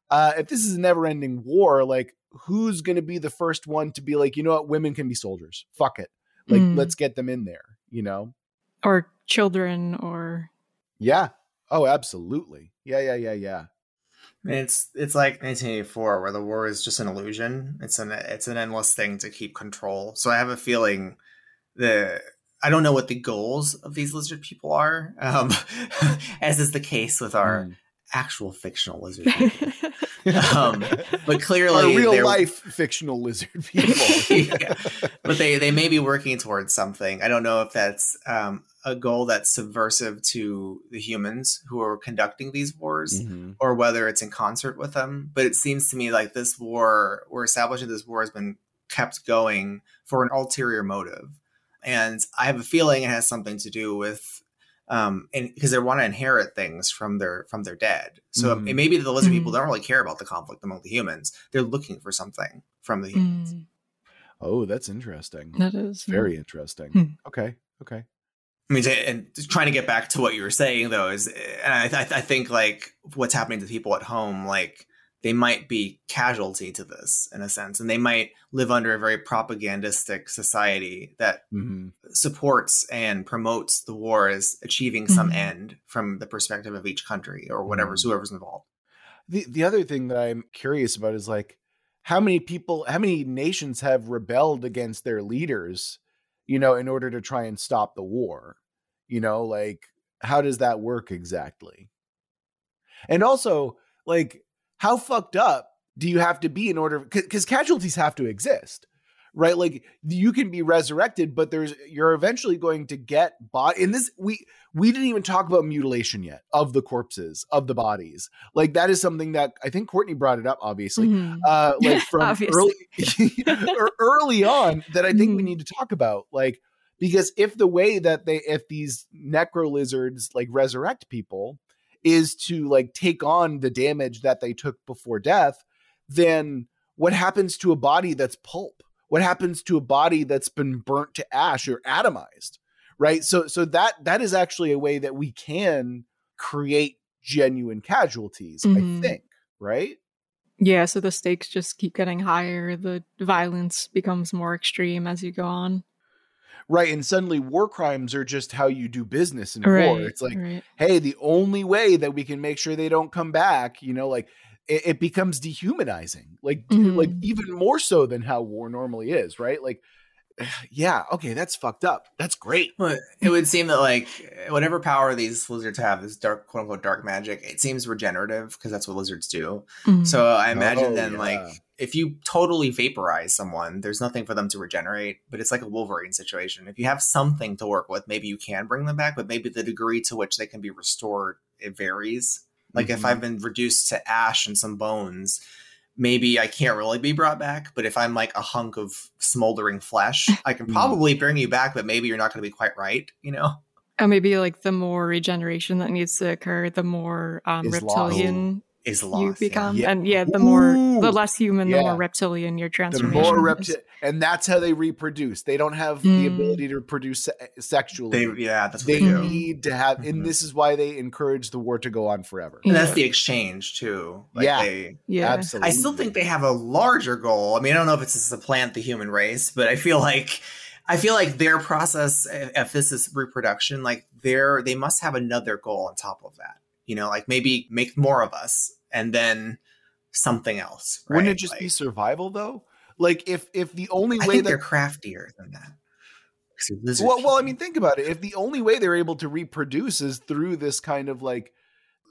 S1: uh, if this is a never ending war like who's going to be the first one to be like you know what women can be soldiers fuck it like
S2: Mm.
S1: let's get them in there you know
S2: or children or
S1: yeah. Oh, absolutely. Yeah, yeah, yeah, yeah.
S3: It's it's like 1984, where the war is just an illusion. It's an it's an endless thing to keep control. So I have a feeling the I don't know what the goals of these lizard people are, um, [LAUGHS] as is the case with our
S1: Mm.
S3: actual fictional lizard [LAUGHS] people. Um, but clearly,
S1: Our real life fictional lizard [LAUGHS] people.
S3: Yeah. but they they may be working towards something. I don't know if that's um, a goal that's subversive to the humans who are conducting these wars,
S1: Mhm.
S3: or whether it's in concert with them. But it seems to me like this war, we're establishing this war has been kept going for an ulterior motive, and I have a feeling it has something to do with. Um, and because they want to inherit things from their from their dead, so
S1: Mhm.
S3: it may be that the lizard people
S2: Mhm.
S3: don't really care about the conflict among the humans. They're looking for something from the humans.
S2: Mm,
S1: Oh, that's interesting.
S2: that is
S1: Very interesting.
S2: Hmm.
S1: Okay. Okay.
S3: I mean, and trying to get back to what you were saying though is, and I, I, I think like what's happening to people at home, like they might be casualty to this in a sense, and they might live under a very propagandistic society that
S1: hmm
S3: supports and promotes the war as achieving some
S2: Mhm.
S3: end from the perspective of each country or whatever's whoever's involved.
S1: The the other thing that I'm curious about is like how many people, how many nations have rebelled against their leaders, you know, in order to try and stop the war. You know, like how does that work exactly? And also, like, how fucked up do you have to be in order because casualties have to exist right like you can be resurrected but there's you're eventually going to get body in this we we didn't even talk about mutilation yet of the corpses of the bodies like that is something that i think courtney brought it up obviously
S2: Mhm.
S1: uh [LAUGHS] like from early or [LAUGHS] [LAUGHS] early on that i think we
S2: Mhm.
S1: need to talk about like because if the way that they if these necro lizards like resurrect people is to like take on the damage that they took before death then what happens to a body that's pulp what happens to a body that's been burnt to ash or atomized right so so that that is actually a way that we can create genuine casualties i
S2: Mhm.
S1: think right
S2: Yeah, so the stakes just keep getting higher. The violence becomes more extreme as you go on.
S1: Right and suddenly war crimes are just how you do business in war it's like
S2: right.
S1: hey the only way that we can make sure they don't come back you know like it, it becomes dehumanizing like like
S2: Mhm.
S1: even more so than how war normally is right like [SIGHS] yeah okay that's fucked up that's great
S3: Well, it would seem that like whatever power these lizards have, this dark quote unquote dark magic, it seems regenerative because that's what lizards do.
S2: Mhm.
S3: So I imagine
S1: Oh,
S3: then,
S1: yeah.
S3: like, if you totally vaporize someone, there's nothing for them to regenerate, but it's like a Wolverine situation. If you have something to work with, maybe you can bring them back, but maybe the degree to which they can be restored, it varies. Like, if
S1: Mhm.
S3: I've been reduced to ash and some bones, maybe I can't really be brought back. But if I'm like a hunk of smoldering flesh, I can
S1: Mhm.
S3: probably bring you back, but maybe you're not going to be quite right, you know?
S2: Or maybe like the more regeneration that needs to occur, the more um, reptilian
S3: Is
S2: you
S3: lost. yeah.
S2: become.
S1: Yeah.
S2: And yeah, the more
S1: Ooh.
S2: the less human, the
S1: Yeah.
S2: more reptilian your transformation.
S1: the
S2: transformation.
S1: more
S2: is.
S1: repti- and that's how they reproduce they don't have the
S2: Mm.
S1: ability to produce se- sexually
S3: They, yeah, that's what
S1: they
S3: they, do.
S1: need to have and
S3: Mhm.
S1: this is why they encourage the war to go on forever
S3: And that's the exchange too. Like
S1: Yeah.
S3: they,
S2: Yeah.
S1: absolutely
S3: I still think they have a larger goal. I mean, I don't know if it's to supplant the human race, but I feel like I feel like their process, if if this is reproduction, like they're they must have another goal on top of that. You know, like maybe make more of us, and then something else.
S1: wouldn't it just be survival though Like if if the only
S3: I
S1: way
S3: think
S1: that
S3: they're craftier than that.
S1: well, well, I mean, think about it. If the only way they're able to reproduce is through this kind of like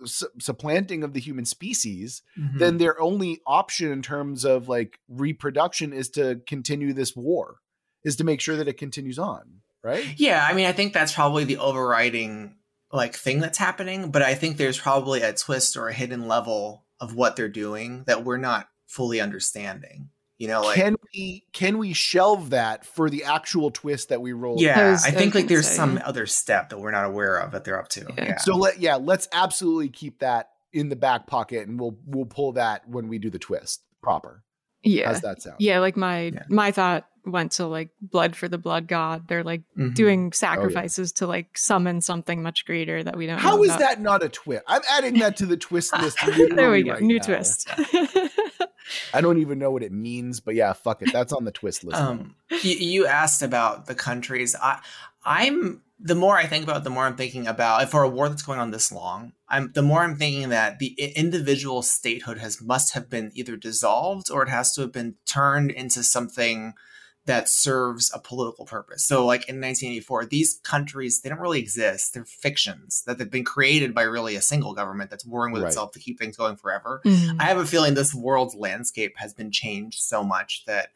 S1: su- supplanting of the human species,
S3: Mhm.
S1: then their only option in terms of like reproduction is to continue this war, is to make sure that it continues on, right?
S3: Yeah, I mean, I think that's probably the overriding like thing that's happening, but I think there's probably a twist or a hidden level of what they're doing that we're not fully understanding. You know, like
S1: can we can we shelve that for the actual twist that we roll?
S2: I
S3: yeah,
S2: was-
S3: I
S2: I
S3: think
S2: was
S3: like there's
S2: gonna
S3: some
S2: yeah.
S3: other step that we're not aware of that they're up to.
S2: Yeah.
S3: Yeah.
S1: So let yeah, let's absolutely keep that in the back pocket, and we'll we'll pull that when we do the twist proper.
S2: Yeah.
S1: How's that sound?
S2: Yeah, like my
S3: Yeah.
S2: my thought went to like blood for the blood god. They're like
S3: Mhm.
S2: doing sacrifices to like summon something much greater that we don't
S1: How
S2: know
S1: is
S2: about.
S1: that not a twist? I'm adding that to the twist [LAUGHS] list. [LAUGHS]
S2: there we go.
S1: right
S2: New
S1: now.
S2: twist. [LAUGHS]
S1: I don't even know what it means, but yeah, fuck it. That's on the twist list.
S3: Um, you, you asked about the countries. I, I'm the more I think about, it, the more I'm thinking about for a war that's going on this long. I'm the more I'm thinking that the individual statehood has must have been either dissolved or it has to have been turned into something that serves a political purpose. So, like in 1984, these countries they don't really exist. They're fictions that have been created by really a single government that's warring with
S1: Right.
S3: itself to keep things going forever.
S2: Mhm.
S3: I have a feeling this world's landscape has been changed so much that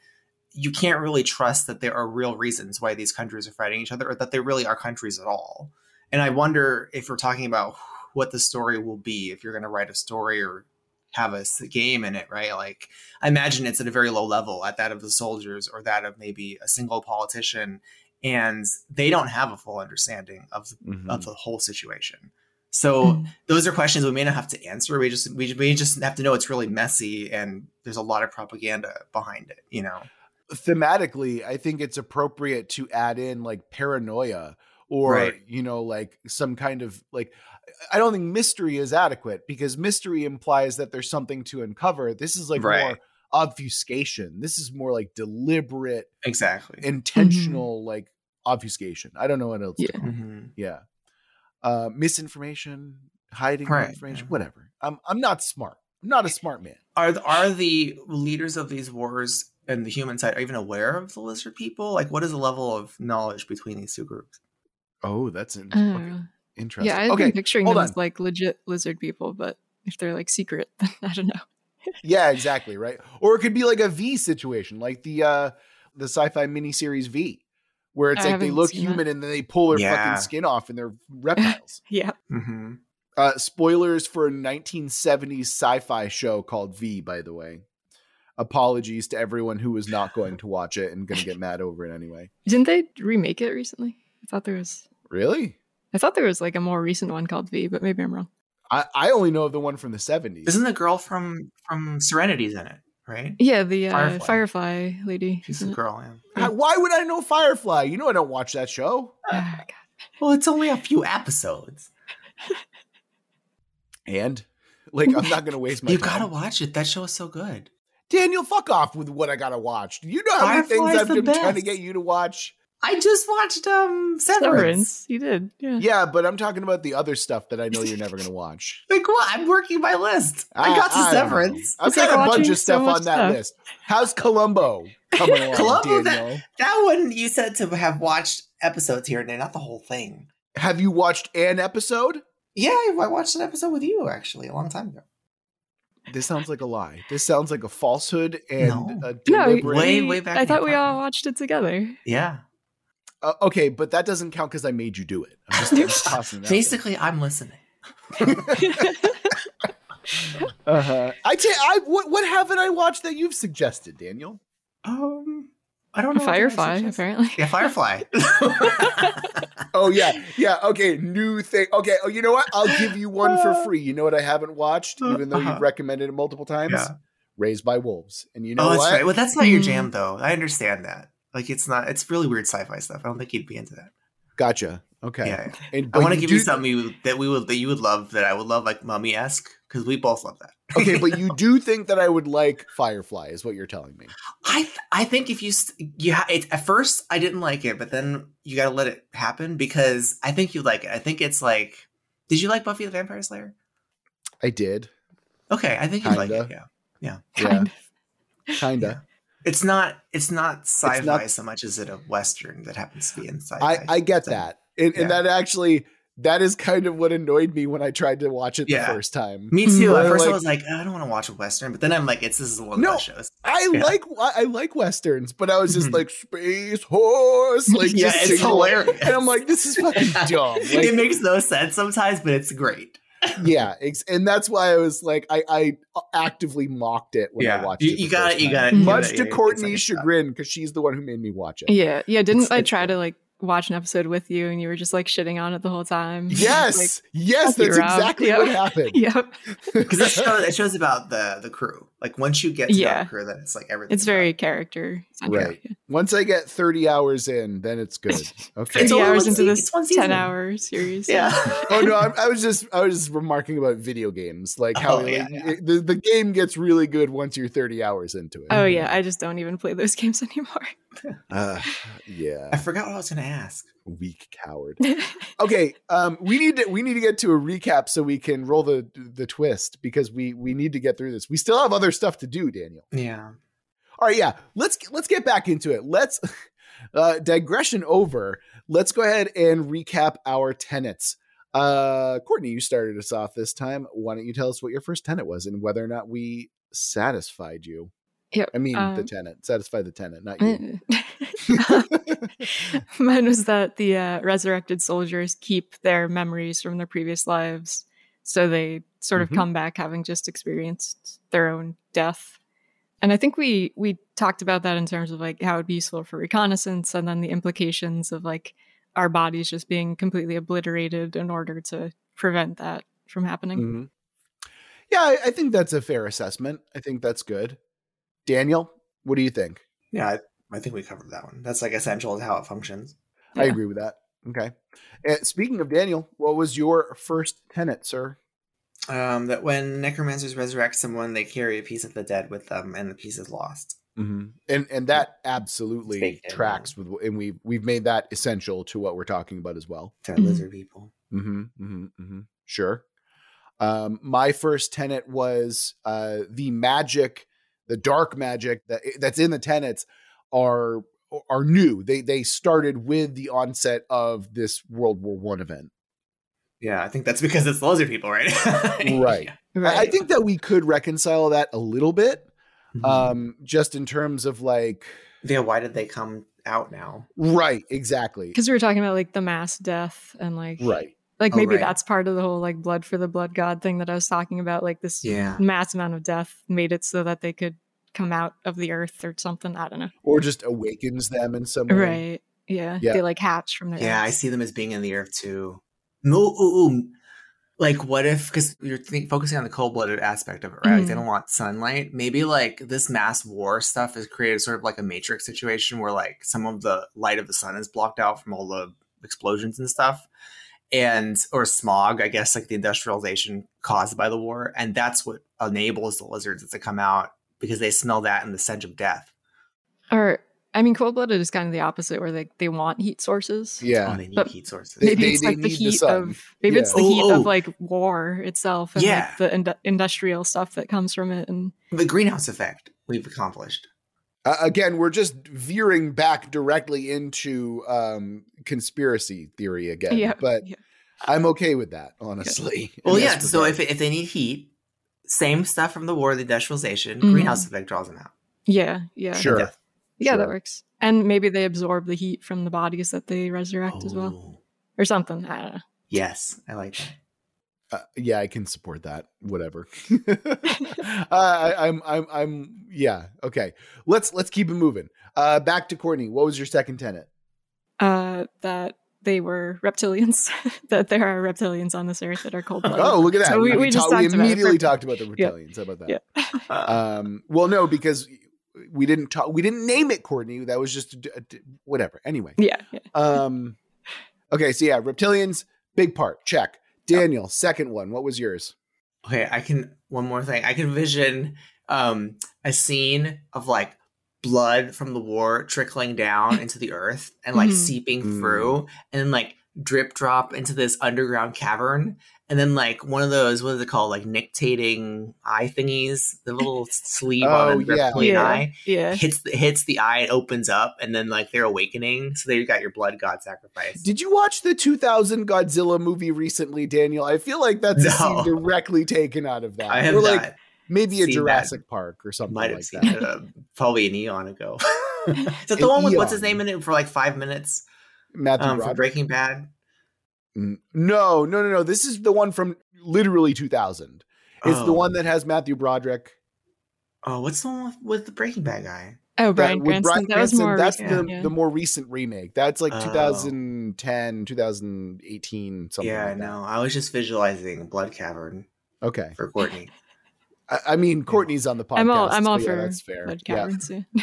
S3: you can't really trust that there are real reasons why these countries are fighting each other or that they really are countries at all. And I wonder if we're talking about what the story will be, if you're going to write a story or have a game in it, right? Like, I imagine it's at a very low level, at that of the soldiers or that of maybe a single politician, and they don't have a full understanding of the,
S1: Mhm.
S3: of the whole situation. So
S2: Mhm.
S3: those are questions we may not have to answer. We just we, we just have to know it's really messy and there's a lot of propaganda behind it. You know,
S1: Thematically, I think it's appropriate to add in like paranoia or
S3: Right.
S1: you know like some kind of like I don't think mystery is adequate because mystery implies that there's something to uncover. This is like
S3: Right.
S1: more obfuscation. This is more like deliberate,
S3: exactly.
S1: intentional like obfuscation. I don't know what else to
S2: Yeah.
S1: call it.
S3: Mhm.
S1: Yeah. Uh misinformation, hiding
S3: Right,
S1: information,
S3: yeah.
S1: whatever. I'm I'm not smart. I'm not a smart man.
S3: Are th- are the leaders of these wars and the human side are even aware of the lizard people? Like, what is the level of knowledge between these two groups?
S1: Oh, that's in-
S2: Uh,
S1: okay. Interesting.
S2: yeah, I've
S1: okay.
S2: been picturing them
S1: on.
S2: as like legit lizard people, but if they're like secret, [LAUGHS] then I don't know.
S1: Yeah, exactly, right? Or it could be like a V situation, like the uh the sci-fi miniseries V, where it's
S2: I
S1: like they look
S2: seen that.
S1: human and then they pull their
S3: Yeah.
S1: fucking skin off and they're [LAUGHS] reptiles.
S2: Yeah.
S3: Mm-hmm.
S1: uh spoilers for a 1970s sci-fi show called V, by the way. Apologies to everyone who was not going to watch it and gonna get mad over it anyway.
S2: Didn't they remake it recently? I thought there was
S1: Really?
S2: I thought there was like a more recent one called V, but maybe I'm wrong.
S1: I, I only know of the one from the 70s.
S3: Isn't the girl from from Serenity's in it? Right?
S2: Yeah, the uh,
S3: Firefly.
S2: Firefly. lady.
S3: She's
S2: isn't
S3: the girl. Yeah.
S1: How- why would I know Firefly? You know I don't watch that show.
S2: God.
S3: Well, it's only a few episodes.
S1: And like I'm not gonna waste my
S3: You
S1: time.
S3: gotta watch it. That show is so good.
S1: Daniel, fuck off with what I gotta watch. You know how many things I've
S3: the
S1: been trying to get you to watch?
S3: I just watched um Severance.
S2: Severance. You did. Yeah.
S1: Yeah, but I'm talking about the other stuff that I know you're [LAUGHS] never gonna watch.
S3: Like what? I'm working my list. I, got to
S1: don't.
S3: Severance.
S1: I've got
S2: like
S1: a bunch of stuff
S2: much
S1: on that
S2: stuff.
S1: list. How's Columbo coming [LAUGHS] along,
S3: Columbo, that- That one you said to have watched episodes here and there, not the whole thing.
S1: Have you watched an episode?
S3: Yeah, I watched an episode with you actually a long time ago.
S1: This sounds like a lie. This sounds like a falsehood and
S3: No.
S1: a
S2: No.
S3: Way, way back
S2: I thought we all watched it together.
S3: Yeah.
S1: Uh, okay, but that doesn't count because I made you do it. I'm just, I'm just [LAUGHS] tossing that.
S3: Basically, I'm listening. [LAUGHS]
S1: uh-huh. I tell I what what haven't I watched that you've suggested, Daniel?
S3: Um, I don't know. what did I
S2: Firefly, apparently.
S3: Yeah, Firefly. [LAUGHS]
S1: Oh yeah, yeah. Okay, new thing. Okay, oh you know what? I'll give you one for free. You know what I haven't watched, even though
S3: Uh-huh.
S1: you've recommended it multiple times.
S3: Yeah.
S1: Raised by Wolves, and you know
S3: oh, that's
S1: what?
S3: right. Well, that's not your
S2: Mm.
S3: jam, though. I understand that. Like, it's not. It's really weird sci-fi stuff. I don't think you'd be into that.
S1: Gotcha. Okay.
S3: Yeah. yeah.
S1: And,
S3: I want to give
S1: do,
S3: you something that we would that you would love that I would love, like mummy esque, because we both love that.
S1: okay, but you [LAUGHS] do think that I would like Firefly, is what you're telling me.
S3: I th- I think if you st- you ha- it, at first I didn't like it, but then you got to let it happen because I think you like it. I think it's like, did you like Buffy the Vampire Slayer?
S1: I did,
S3: Okay, I think you like
S1: Kinda.
S3: it. Yeah,
S1: yeah,
S2: Kind of.
S1: kinda.
S3: It's not. It's not sci-fi
S1: not-
S3: so much as it a western that happens to be in sci-fi.
S1: I, I get
S3: thing.
S1: that. And,
S3: Yeah.
S1: and that actually that is kind of what annoyed me when I tried to watch it
S3: Yeah.
S1: the first time.
S3: Me too. At
S1: Or,
S3: first, I was like, I don't want to watch a western, but then I'm like, it's this is one of
S1: No.
S3: those shows.
S1: I
S3: Yeah.
S1: like I like westerns, but I was just
S3: Mhm.
S1: like space horse, [LAUGHS] like
S3: yeah,
S1: just
S3: it's
S1: singing along.
S3: hilarious.
S1: And I'm like, this is fucking [LAUGHS] dumb. Like,
S3: it makes no sense sometimes, but it's great.
S1: Yeah, ex- and that's why I was like, I, I uh, actively mocked it when I watched
S3: you,
S1: it.
S3: you got it. You got it.
S1: Much
S3: give
S1: to
S3: it
S1: Courtney's
S3: it's like a-
S1: chagrin, because she's the one who made me watch it.
S2: Yeah, yeah. Didn't
S3: It's-
S2: I
S3: it's
S2: try to like watch an episode with you and you were just like shitting on it the whole time? [LAUGHS]
S1: Yes,
S2: Like,
S1: yes,
S2: fuck
S1: that's exactly
S2: Yep.
S1: what happened. [LAUGHS]
S2: yep. [LAUGHS]
S3: because it shows it shows about the the crew. Like once you get to
S2: Yeah.
S3: that crew, then it's like everything.
S2: It's very character centric.
S1: Right. Once I get 30 hours in, then it's good. Okay.
S3: It's
S2: 30
S3: only
S2: hours into this
S3: it's one
S2: 10
S3: season.
S2: hour series.
S3: Yeah.
S1: oh no, I, I was just I was just remarking about video games, like how
S3: Oh,
S1: like,
S3: yeah, yeah.
S1: it- the the game gets really good once you're 30 hours into it.
S2: Oh yeah, I just don't even play those games anymore.
S1: Uh, [LAUGHS] yeah.
S3: I forgot what I was going to ask.
S1: weak coward. [LAUGHS] Okay, um, we need to we need to get to a recap so we can roll the the twist because we we need to get through this. We still have other stuff to do, Daniel.
S3: Yeah.
S1: All right, yeah. Let's let's get back into it. Let's [LAUGHS] uh digression over. Let's go ahead and recap our tenets. Uh Courtney, you started us off this time. Why don't you tell us what your first tenet was and whether or not we satisfied you?
S2: Yep,
S1: I mean the
S2: um,
S1: tenant. Satisfy the tenant, not you. [LAUGHS]
S2: Mine was that the uh, resurrected soldiers keep their memories from their previous lives, so they sort of
S1: Mhm.
S2: come back having just experienced their own death. And I think we we talked about that in terms of like how it'd be useful for reconnaissance, and then the implications of like our bodies just being completely obliterated in order to prevent that from happening.
S1: Mhm. Yeah, I, I think that's a fair assessment. I think that's good. Daniel, what do you think?
S3: Yeah. I, I think we covered that one. That's like essential to how it functions.
S1: I agree with that. Okay. Uh, speaking of Daniel, what was your first tenet, sir?
S3: Um, that when necromancers resurrect someone, they carry a piece of the dead with them, and the piece is lost.
S1: Mm-hmm. And and that absolutely
S3: It's baked in,
S1: tracks with, and we we've made that essential to what we're talking about as well.
S3: To
S2: Mhm.
S3: lizard people.
S1: Mm-hmm, mm-hmm, mm-hmm. Sure. Um, my first tenet was uh, the magic, the dark magic that that's in the tenets are are new. They they started with the onset of this World War One event.
S3: Yeah, I think that's because it's the lizard people, right? [LAUGHS]
S1: Right.
S3: Yeah.
S1: I, I think that we could reconcile that a little bit,
S3: Mhm.
S1: um, just in terms of like,
S3: yeah. Why did they come out now?
S1: right, exactly,
S2: Because we were talking about like the mass death and like
S1: right.
S2: Like
S3: Oh,
S2: maybe
S3: right.
S2: that's part of the whole like blood for the blood god thing that I was talking about. Like this
S3: Yeah.
S2: mass amount of death made it so that they could come out of the earth or something. I don't know.
S1: Or just awakens them in some way.
S2: Right. Yeah.
S1: Yeah.
S2: They like hatch from their
S3: Yeah, I see them as being in the earth too. No, ooh, ooh. like what if? Because you're think, focusing on the cold-blooded aspect of it, right? Like, they
S2: Mhm.
S3: don't want sunlight. Maybe like this mass war stuff has created sort of like a matrix situation where like some of the light of the sun is blocked out from all the explosions and stuff, and or smog. I guess like the industrialization caused by the war, and that's what enables the lizards to come out because they smell that and the scent of death.
S2: Or I mean, cold blooded is kind of the opposite, where they they want heat sources.
S1: Yeah.
S3: Oh, they need
S2: But
S3: heat sources.
S1: They-
S2: Maybe
S1: they-
S2: it's
S1: they
S2: like the
S1: need the
S2: heat
S1: sun.
S2: of maybe it's the
S3: Yeah.
S2: heat
S3: Oh,
S2: of
S3: oh.
S2: like war itself and
S3: Yeah.
S2: like the ind- industrial stuff that comes from it. And
S3: the greenhouse effect we've accomplished.
S1: Uh, again, we're just veering back directly into um, conspiracy theory again.
S2: Yeah,
S1: but
S2: yeah.
S1: I'm okay with that, honestly. in
S3: Well,
S1: this
S3: yeah. So if if they need heat, same stuff from the war, the industrialization,
S2: Mhm.
S3: greenhouse effect draws them out.
S2: yeah, yeah,
S1: Sure.
S3: Death.
S2: yeah, that works. And maybe they absorb the heat from the bodies that they resurrect as well,
S3: Oh,
S2: or something. I don't know.
S3: Yes, I like that.
S1: Uh, yeah, I can support that. Whatever. [LAUGHS] [LAUGHS] uh, I, I'm, I'm, I'm. Yeah. Okay. Let's let's keep it moving. Uh, back to Courtney. What was your second tenet?
S2: Uh, that they were reptilians. [LAUGHS] that there are reptilians on this earth that are cold blooded.
S1: Oh, look at that.
S2: So we- we just
S1: ta- we immediately talked about the
S2: Yeah.
S1: reptilians. How about that?
S2: Yeah.
S1: Um, well, no, because we didn't talk. We didn't name it Courtney. That was just a a whatever. Anyway.
S2: yeah, yeah.
S1: Um. Okay. So yeah, reptilians, big part. Check. Daniel, second one. What was yours?
S3: Okay, I can one more thing. I can vision um a scene of like blood from the war trickling down [LAUGHS] into the earth and like
S2: Mhm.
S3: seeping
S1: Mm.
S3: through and then like drip drop into this underground cavern, and then like one of those what is it called, like nictating eye thingies, the little [LAUGHS] sleeve
S1: Oh,
S3: on the
S1: yeah.
S3: reptilian
S2: Yeah.
S3: eye
S2: Yeah.
S3: hits the, hits the eye, and opens up, and then like they're awakening. So there you got your blood god sacrifice.
S1: Did you watch the 2000 Godzilla movie recently, Daniel? I feel like that's a scene directly taken out of that.
S3: I have
S1: or
S3: not
S1: like maybe a
S3: seen
S1: Jurassic Park or something
S3: might have
S1: like
S3: seen
S1: that.
S3: it uh, probably an eon ago. [LAUGHS] Is that the one with what's his name in it for like five minutes
S1: Matthew
S3: um, for
S1: Broderick.
S3: Breaking Bad?
S1: No, no, no, no. This is the one from literally 2000. It's the
S3: Oh.
S1: one that has Matthew Broderick.
S3: Oh, what's the one with, with the Breaking Bad guy?
S2: Oh,
S1: that-
S2: Bryan
S1: with
S2: Cranston.
S1: Bryan
S2: that was
S1: Cranston,
S2: more
S1: That's
S2: recent,
S1: the,
S2: yeah.
S1: the more recent remake. That's like
S3: Oh.
S1: 2010, 2018, something
S3: yeah,
S1: like that.
S3: no, I know. I was just visualizing Blood Cavern
S1: Okay.
S3: for Courtney.
S1: I, I mean, Courtney's on the podcast.
S2: I'm all I'm all
S1: so yeah,
S2: for
S1: that's fair.
S2: blood caverns. Yeah. [LAUGHS]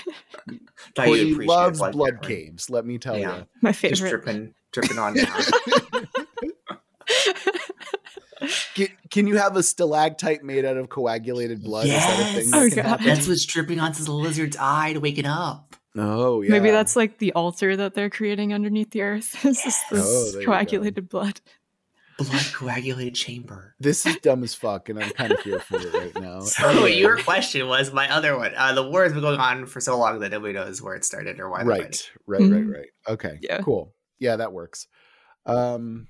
S3: Thought
S1: Courtney loves
S3: Blood
S1: blood caves. Let me tell
S3: Yeah.
S1: you. [LAUGHS]
S2: My favorite.
S3: Just dripping, dripping on down. [LAUGHS]
S1: Can, can you have a stalactite made out of coagulated blood? Is that a thing
S3: Yes.
S1: that
S2: Oh, God.
S1: happen?
S3: That's what's dripping onto the lizard's eye to wake it up.
S1: Oh, yeah.
S2: Maybe that's like the altar that they're creating underneath the earth. It's just
S1: Oh,
S2: this
S1: there you
S2: coagulated blood.
S3: Blood coagulated chamber.
S1: This is dumb as fuck, and I'm kind of here for it right now. [LAUGHS]
S3: So
S1: Anyway,
S3: your question was my other one. Uh, the war's been going on for so long that nobody knows where it started or why. they're fighting.
S1: right, right, right,
S2: Mhm.
S1: right. Okay,
S2: Yeah.
S1: cool. Yeah, that works. Um,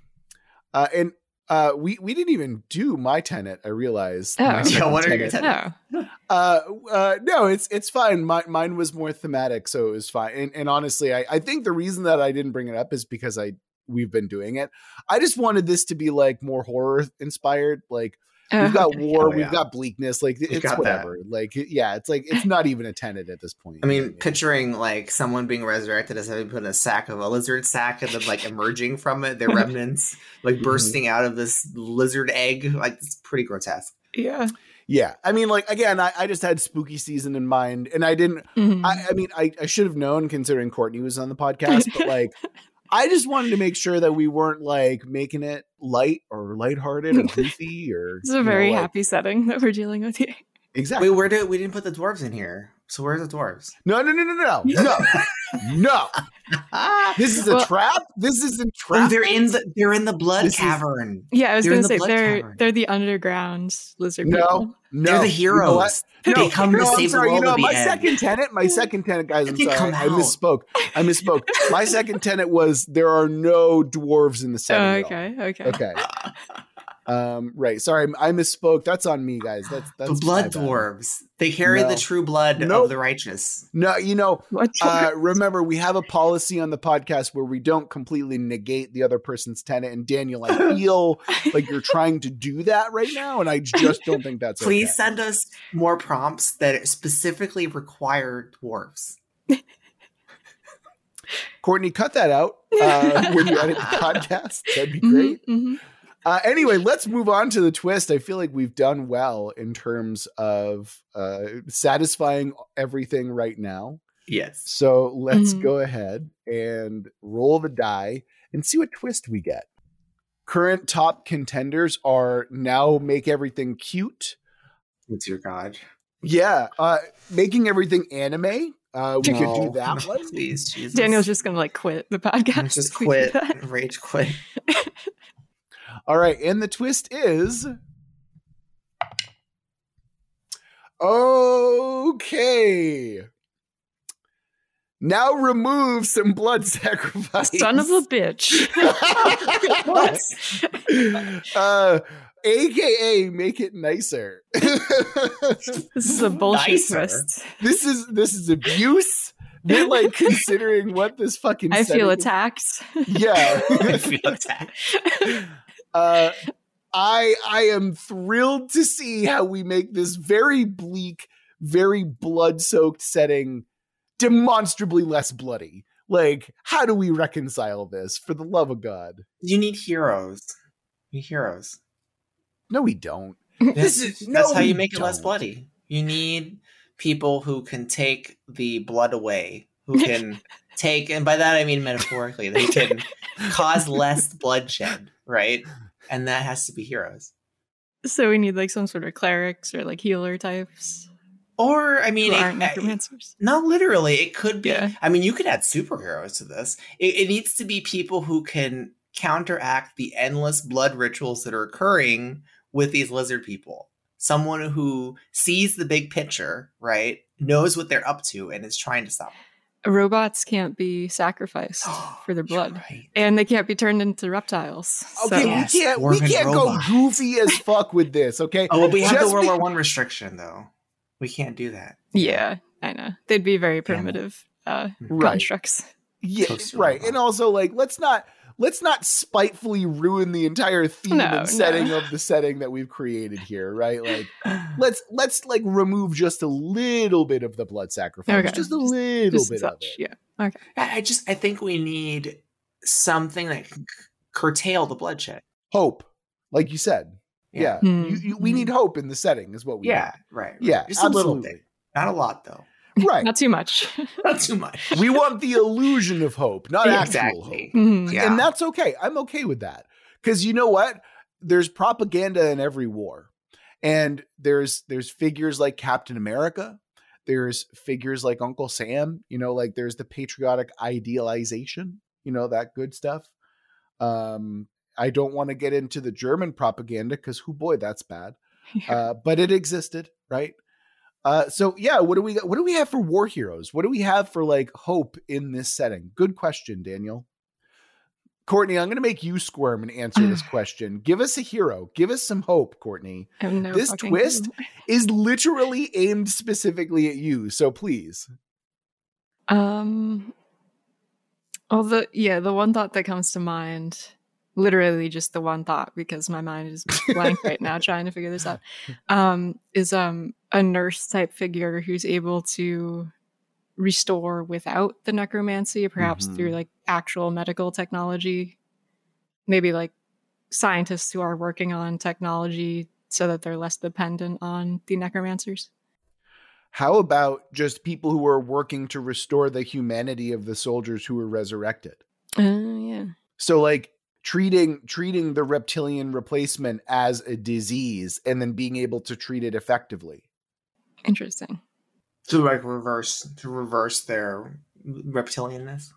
S1: uh, and uh, we we didn't even do my tenant. I realized.
S2: Oh. Yeah,
S1: second
S3: what are your
S1: tenet.
S3: tenets?
S2: Oh, [LAUGHS]
S1: Uh, uh, no, it's it's fine. My, mine was more thematic, so it was fine. And, and honestly, I, I think the reason that I didn't bring it up is because I we've been doing it. I just wanted this to be like more horror inspired. Like
S2: Oh,
S1: we've got war,
S3: Oh,
S1: we've got bleakness. Like it's
S3: got that.
S1: whatever. Like yeah, it's like it's not even a tenant at this point.
S3: I
S1: you know
S3: mean,
S1: what
S3: picturing like someone being resurrected as having put in a sack of a lizard sack and then like emerging from it, their [LAUGHS] remnants like
S1: Mhm.
S3: bursting out of this lizard egg. Like it's pretty grotesque.
S2: Yeah.
S1: Yeah, I mean, like again, I, I just had spooky season in mind, and I didn't.
S2: Mhm.
S1: I, I mean, I, I should have known considering Courtney was on the podcast, but like, [LAUGHS] I just wanted to make sure that we weren't like making it light or lighthearted or [LAUGHS] goofy or.
S2: It's
S1: you
S2: a
S1: know,
S2: very
S1: like-
S2: happy setting that we're dealing with here.
S1: Exactly.
S3: Wait, where did we didn't put the dwarves in here? So where's the dwarves?
S1: No, no, no, no, no, no, no. [LAUGHS] This is a
S2: Well-
S1: trap. This isn't
S3: oh,
S1: trap.
S3: they're in the they're in the blood
S1: This is-
S3: cavern.
S2: Yeah, I was
S3: They're
S2: gonna
S3: the
S2: say
S3: blood
S2: they're
S3: cavern.
S2: they're the underground lizard
S1: No,
S2: people.
S1: no.
S3: they're the
S1: You know
S3: heroes.
S1: No,
S3: they come
S1: no,
S3: to
S1: I'm
S3: save
S1: sorry.
S3: the world
S1: you know,
S3: at the
S1: my
S3: end.
S1: second tenant, my [LAUGHS] second tenant, guys. I'm sorry, I misspoke. I misspoke. my second tenant was there are no dwarves in the
S2: Oh,
S1: setting.
S2: okay, okay.
S1: Okay. [LAUGHS] Um, right. Sorry, I misspoke. That's on me, guys. That's [SIGHS] that's
S3: the blood dwarves. They carry
S1: No.
S3: the true blood
S1: Nope.
S3: of the righteous.
S1: No, you know, [LAUGHS]
S2: What?
S1: uh, remember we have a policy on the podcast where we don't completely negate the other person's tenant. And Daniel, I [LAUGHS] feel [LAUGHS] like you're trying to do that right now, and I just don't think that's
S3: Please
S1: okay.
S3: send us more prompts that specifically require dwarves.
S1: Courtney, cut that out uh, when you edit the podcast. That'd be
S2: Mhm,
S1: great.
S2: mhm.
S1: Uh, anyway, let's move on to the twist. I feel like we've done well in terms of uh, satisfying everything right now.
S3: Yes.
S1: So let's
S2: Mhm.
S1: go ahead and roll the die and see what twist we get. Current top contenders are now make everything cute.
S3: What's your god?
S1: Yeah, uh, making everything anime. Uh, [LAUGHS] we could do that
S3: No,
S1: one.
S3: Please, Jesus.
S2: Daniel's just gonna like quit the podcast.
S3: just [LAUGHS]
S2: if we do
S3: quit. Rage quit. [LAUGHS]
S1: All right, and the twist is okay. Now remove some blood [LAUGHS] sacrifice.
S2: Son of a bitch. [LAUGHS]
S1: uh, AKA make it nicer. [LAUGHS]
S2: This is a bullshit
S3: Nicer.
S2: twist.
S1: this is this is abuse. They're like considering what this fucking.
S2: I feel
S1: setting-
S2: attacked.
S1: Yeah.
S3: I feel attacked.
S1: Uh, I I am thrilled to see how we make this very bleak, very blood-soaked setting demonstrably less bloody. Like, how do we reconcile this? For the love of God,
S3: You need heroes. You need heroes.
S1: no, we don't.
S3: This [LAUGHS]
S1: This
S3: is
S1: is- [LAUGHS]
S3: that's
S1: no,
S3: how you
S1: we
S3: make it less bloody. You need people who can take the blood away, who [LAUGHS] can take, and by that I mean metaphorically, they can cause less bloodshed, right? And that has to be heroes.
S2: so we need like some sort of clerics or like healer types
S3: Or I mean,
S2: aren't necromancers.
S3: not literally. It could be.
S2: Yeah.
S3: I mean, you could add superheroes to this. It, it needs to be people who can counteract the endless blood rituals that are occurring with these lizard people? Someone who sees the big picture, right? Knows what they're up to and is trying to stop them.
S2: Robots can't be sacrificed [GASPS] for their blood.
S3: right.
S2: And they can't be turned into reptiles.
S1: Okay,
S2: so-
S3: Yes,
S1: we can't we can't
S3: robot.
S1: go goofy as [LAUGHS] fuck with this. Okay,
S3: Oh, well, we have
S1: Just
S3: the World
S1: be-
S3: War One restriction, though. We can't do that.
S2: yeah, I know. They'd be very
S3: Camel.
S2: primitive uh,
S1: Right.
S2: constructs.
S1: Yeah,
S3: Toaster
S1: right.
S3: robot.
S1: And also, like, let's not let's not spitefully ruin the entire theme
S2: No,
S1: and setting
S2: no.
S1: of the setting that we've created here, right? Like, let's let's like remove just a little bit of the blood sacrifice,
S2: Okay,
S1: just a little
S2: Just
S1: bit of it.
S2: yeah.
S3: I I just I think we need something that can curtail the bloodshed.
S1: Hope, like you said, yeah.
S2: Hmm,
S1: You, you, we need hope in the setting, is what we
S3: Yeah, right, right.
S1: Yeah,
S3: just a little
S1: absolutely.
S3: bit, not a lot though,
S1: need. Right.
S2: Not too much. [LAUGHS]
S3: not too much.
S1: we want the illusion of hope, not actual
S3: exactly.
S1: hope.
S2: Mhm.
S3: Yeah.
S1: And that's okay. I'm okay with that. Cuz you know what? There's propaganda in every war. And there's there's figures like Captain America. There's figures like Uncle Sam, you know, like there's the patriotic idealization, you know, that good stuff. Um I don't want to get into the German propaganda cuz who boy that's bad. [LAUGHS]
S2: Yeah.
S1: Uh but it existed, right? Uh, so yeah, what do we what do we have for war heroes? What do we have for like hope in this setting? Good question, Daniel. Courtney, I'm going to make you squirm and answer this [SIGHS] question. Give us a hero. Give us some hope, Courtney.
S2: No
S1: this twist-
S2: clue.
S1: Is literally aimed specifically at you, so please.
S2: Um. Well, the yeah, the one thought that comes to mind, literally just the one thought, because my mind is blank right now trying to figure this out. Um, is um a nurse type figure who's able to restore without the necromancy, perhaps
S1: Mhm.
S2: through like actual medical technology. Maybe like scientists who are working on technology so that they're less dependent on the necromancers.
S1: How about just people who are working to restore the humanity of the soldiers who were resurrected?
S2: Uh, yeah.
S1: So like treating treating the reptilian replacement as a disease and then being able to treat it effectively.
S2: Interesting.
S3: To like reverse to reverse their reptilianness.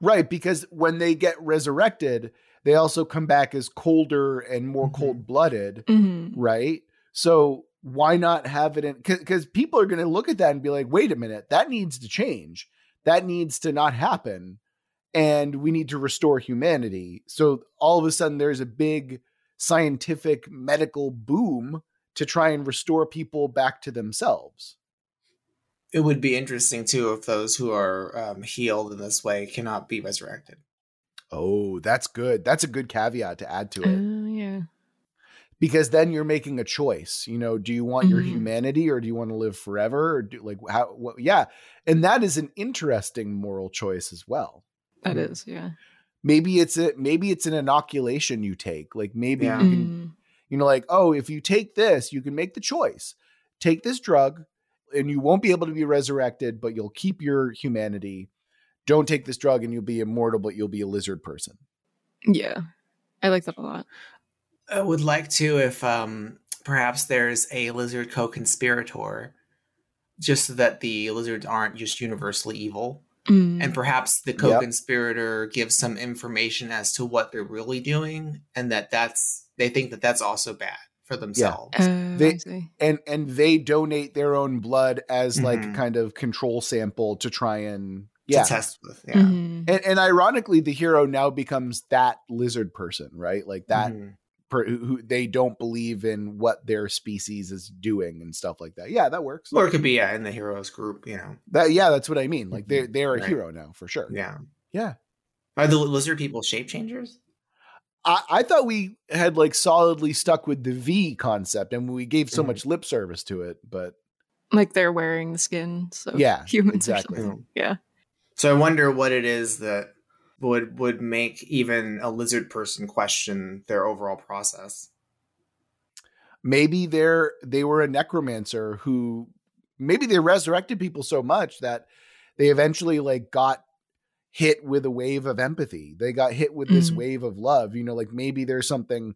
S1: Right, because when they get resurrected, they also come back as colder and more
S3: Mhm.
S1: cold-blooded,
S2: hmm
S1: right? So why not have it in because people are going to look at that and be like, wait a minute, that needs to change. That needs to not happen. And we need to restore humanity. So all of a sudden, there's a big scientific medical boom to try and restore people back to themselves.
S3: It would be interesting too if those who are um, healed in this way cannot be resurrected.
S1: Oh, that's good. That's a good caveat to add to it.
S2: Oh, yeah.
S1: because then you're making a choice you know do you want your
S2: Mhm.
S1: humanity or do you want to live forever or do like how what, yeah and that is an interesting moral choice as well
S2: That is, yeah.
S1: maybe it's a maybe it's an inoculation you take like maybe
S3: Yeah.
S1: you can
S2: Mm.
S1: you know like oh if you take this you can make the choice take this drug and you won't be able to be resurrected but you'll keep your humanity don't take this drug and you'll be immortal but you'll be a lizard person
S2: Yeah. I like that a lot.
S3: I would like to if um, perhaps there's a lizard co-conspirator, just so that the lizards aren't just universally evil,
S2: Mm.
S3: and perhaps the co-conspirator gives some information as to what they're really doing, and that that's they think that that's also bad for themselves.
S2: Oh,
S1: They- and and they donate their own blood as like a
S3: Mhm.
S1: kind of control sample to try and
S3: To
S1: yeah
S3: test with, yeah.
S2: Mhm.
S1: and, and ironically the hero now becomes that lizard person right like that
S3: Mhm.
S1: Per, who, who they don't believe in what their species is doing and stuff like that yeah that works
S3: Or it could be yeah, in the heroes group, you know.
S1: that yeah that's what i mean like they're they're a
S3: Right.
S1: hero now for sure
S3: Yeah.
S1: yeah
S3: Are the lizard people shape changers?
S1: I, I thought we had like solidly stuck with the v concept and we gave so
S3: Mhm.
S1: much lip service to it but
S2: Like they're wearing the skin, so
S1: Yeah,
S2: humans
S1: exactly.
S2: or something. Yeah.
S3: So I wonder what it is that would would make even a lizard person question their overall process.
S1: maybe they're they were a necromancer who maybe they resurrected people so much that they eventually like got hit with a wave of empathy they got hit with this
S2: Mm.
S1: wave of love you know like maybe there's something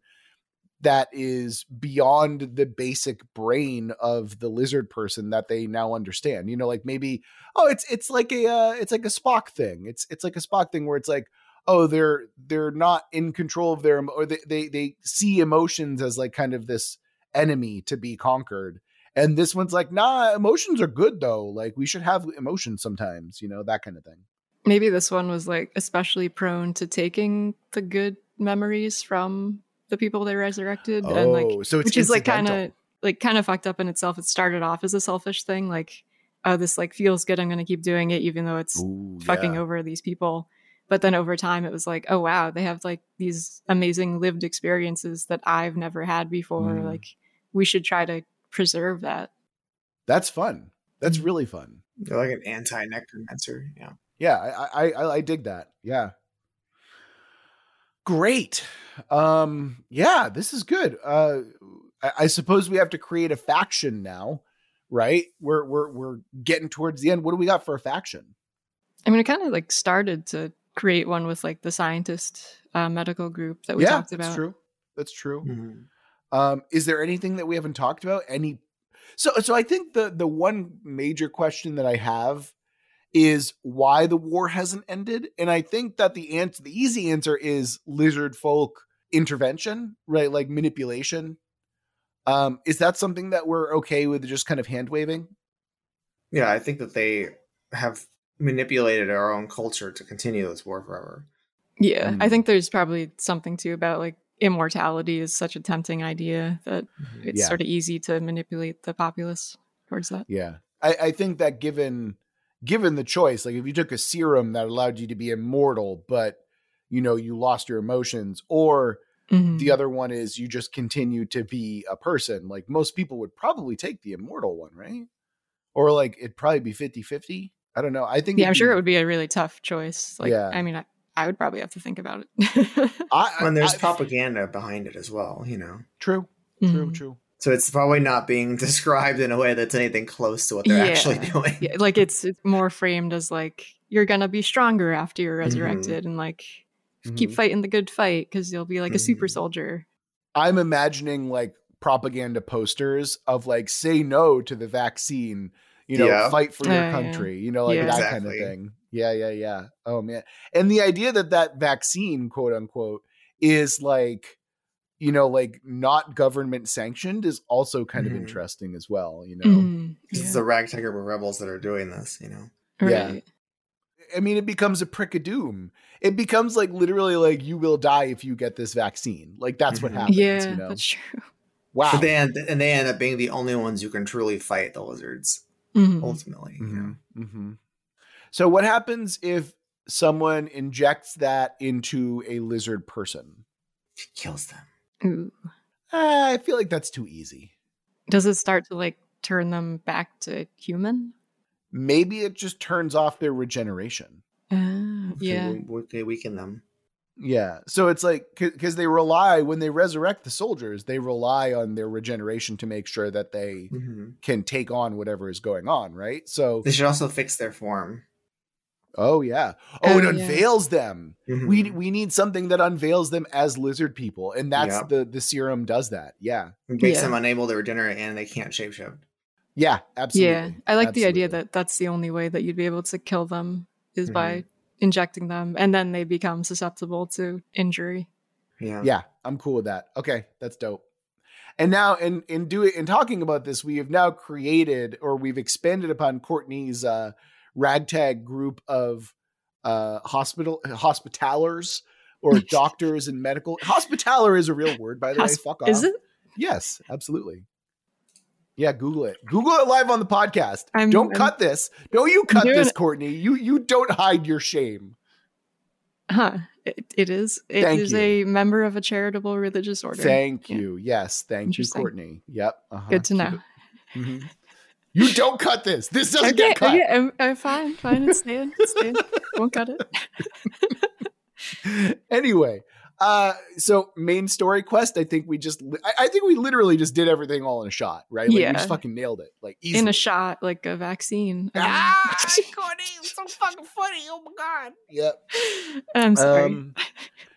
S1: that is beyond the basic brain of the lizard person that they now understand you know like maybe oh it's it's like a uh, it's like a spock thing. It's it's like a spock thing where it's like oh they're they're not in control of their or they, they they see emotions as like kind of this enemy to be conquered. And this one's like nah emotions are good though. Like we should have emotions sometimes you know that kind of thing.
S2: Maybe this one was like especially prone to taking the good memories from the people they resurrected, and
S1: oh
S2: like
S1: so it's
S2: which is like kind of like kind of fucked up in itself. It started off as a selfish thing, like oh this like feels good, I'm gonna keep doing it, even though it's
S1: Ooh,
S2: fucking
S1: yeah.
S2: over these people. But then over time, it was like, oh wow, they have like these amazing lived experiences that I've never had before.
S1: Mm.
S2: Like we should try to preserve that.
S1: that's fun that's really fun
S3: They're like an anti necromancer. Yeah.
S1: yeah I, I i i dig that yeah great. Um yeah this is good. Uh I, I suppose we have to create a faction now right? We're we're we're getting towards the end. What do we got for a faction?
S2: I mean, it kind of like started to create one with like the scientist uh, medical group that we
S1: yeah
S2: talked about.
S1: that's true. That's true.
S3: Mhm.
S1: um is there anything that we haven't talked about? Any so so i think the the one major question that i have is why the war hasn't ended and i think that the answer the easy answer is lizard folk intervention right like manipulation um is that something that we're okay with just kind of hand waving
S3: Yeah, I think that they have manipulated our own culture to continue this war forever.
S2: Yeah, I
S1: Mm.
S2: think there's probably something too about like immortality is such a tempting idea that it's
S1: Yeah.
S2: sort of easy to manipulate the populace towards that.
S1: yeah i i think that given given the choice like if you took a serum that allowed you to be immortal but you know you lost your emotions or
S2: Mhm.
S1: the other one is you just continue to be a person like most people would probably take the immortal one right or like it'd probably be 50-50 i don't know i think
S2: yeah, I'm sure
S1: be-
S2: it would be a really tough choice. Like,
S1: Yeah.
S2: I mean, I, I would probably have to think about it.
S1: I, I,
S3: And there's
S1: I-
S3: propaganda behind it as well, you know.
S1: true true
S2: Mhm.
S1: true
S3: So it's probably not being [LAUGHS] described in a way that's anything close to what they're
S2: Yeah.
S3: actually doing.
S2: Yeah, like it's it's more framed as like you're gonna be stronger after you're
S3: Mhm.
S2: resurrected, and like keep
S1: Mhm.
S2: fighting the good fight because you'll be like a super
S3: Mhm.
S2: soldier.
S1: i'm imagining like propaganda posters of like say no to the vaccine you know
S3: Yeah.
S1: fight for your
S2: Yeah, yeah.
S1: country you know like
S2: Yeah.
S1: that kind of thing yeah yeah yeah oh man and the idea that that vaccine quote unquote is like you know like not government sanctioned is also kind
S3: Mhm.
S1: of interesting as well you know.
S3: It's
S2: Yeah.
S3: the ragtag group of rebels that are doing this, you know.
S1: yeah. I mean it becomes a prick of doom it becomes like literally like you will die if you get this vaccine like that's what
S3: Mhm.
S1: happens
S2: Yeah,
S1: you know
S2: that's true.
S1: wow
S3: But they end, and they end up being the only ones who can truly fight the lizards,
S2: Mhm.
S3: ultimately. You know?
S1: So what happens if someone injects that into a lizard person?
S3: It kills them.
S2: Ooh.
S1: Ah, I feel like that's too easy.
S2: Does it start to like turn them back to human?
S1: Maybe it just turns off their regeneration.
S2: Ah,
S3: They
S2: yeah.
S3: we- They weaken them.
S1: Yeah. So it's like because they rely when they resurrect the soldiers, they rely on their regeneration to make sure that they
S3: hmm
S1: can take on whatever is going on, right? So
S3: They should also fix their form.
S1: Oh yeah. Oh, it
S2: Oh, yeah.
S1: unveils them.
S3: Mhm.
S1: We we need something that unveils them as lizard people. And that's
S3: Yep.
S1: the the serum does that. Yeah.
S3: It makes
S2: Yeah.
S3: them unable to regenerate and they can't shapeshift.
S1: Yeah, absolutely.
S2: Yeah. I like the idea that that's the only way that you'd be able to kill them is
S3: Mhm.
S2: by injecting them and then they become susceptible to injury.
S3: Yeah.
S1: yeah i'm cool with that okay that's dope and now in in doing in talking about this we have now created or we've expanded upon courtney's uh ragtag group of uh hospital hospitalers or [LAUGHS] doctors and medical hospitaler is a real word by the way fuck off
S2: Is it?
S1: yes absolutely yeah google it google it live on the podcast
S2: I'm-
S1: don't
S2: I'm-
S1: cut this don't you cut this courtney you you don't hide your shame
S2: Huh. It, it is. It
S1: Thank
S2: is
S1: you.
S2: a member of a charitable religious order.
S1: thank
S2: Yeah.
S1: you yes thank you courtney yep uh-huh.
S2: Good to know.
S1: Mhm. You don't cut this. This doesn't
S2: Okay,
S1: get cut.
S2: okay, I'm, I'm fine, fine. It's staying, it's staying. Won't cut it. [LAUGHS]
S1: anyway, uh, so main story quest. I think we just. li- I, I think we literally just did everything all in a shot, right? Like, We just fucking nailed it, like easily.
S2: In a shot, like a vaccine.
S1: Ah, [LAUGHS] Courtney, so fucking funny. Oh my god. Yep.
S2: I'm sorry.
S1: Um,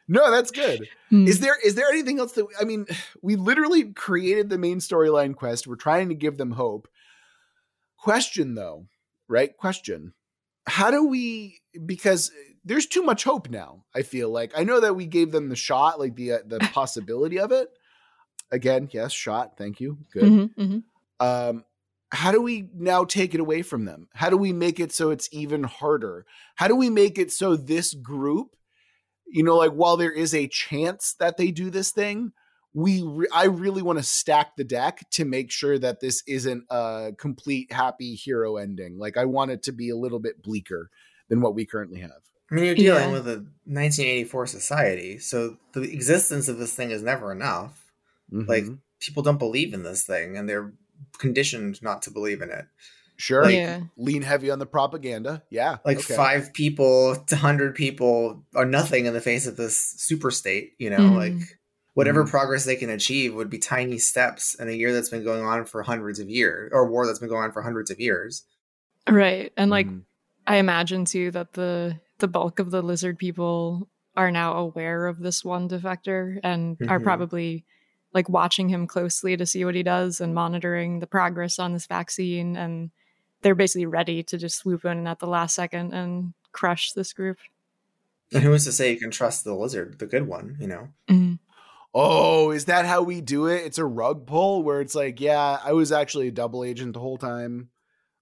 S1: no, that's good.
S2: Hmm.
S1: Is there is there anything else that I mean? We literally created the main storyline quest. We're trying to give them hope. Question though, right? Question: how do we because there's too much hope now. I feel like I know that we gave them the shot, like the uh, the [LAUGHS] possibility of it. Again, yes, shot. Thank you. Good.
S2: Mm-hmm, mm-hmm.
S1: Um, how do we now take it away from them? How do we make it so it's even harder? How do we make it so this group, you know, like while there is a chance that they do this thing, we re- I really want to stack the deck to make sure that this isn't a complete happy hero ending. Like I want it to be a little bit bleaker than what we currently have.
S3: I mean, you're dealing
S2: Yeah.
S3: with a 1984 society, so the existence of this thing is never enough. Like
S1: Mhm.
S3: people don't believe in this thing, and they're conditioned not to believe in it.
S1: sure,
S3: like-
S2: yeah.
S1: lean heavy on the propaganda. Yeah,
S3: Like
S1: okay.
S3: five people to hundred people are nothing in the face of this super state. You know,
S2: Mhm.
S3: like whatever
S1: Mhm.
S3: progress they can achieve would be tiny steps in a year that's been going on for hundreds of years, or a war that's been going on for hundreds of years.
S2: Right. And like
S1: Mhm.
S2: I imagine too that the the bulk of the lizard people are now aware of this one defector and are
S3: Mhm.
S2: probably like watching him closely to see what he does and monitoring the progress on this vaccine and they're basically ready to just swoop in at the last second and crush this group.
S3: And who is to say you can trust the lizard, the good one? You know,
S2: Mhm.
S1: Oh, is that how we do it? It's a rug pull where it's like, yeah, I was actually a double agent the whole time.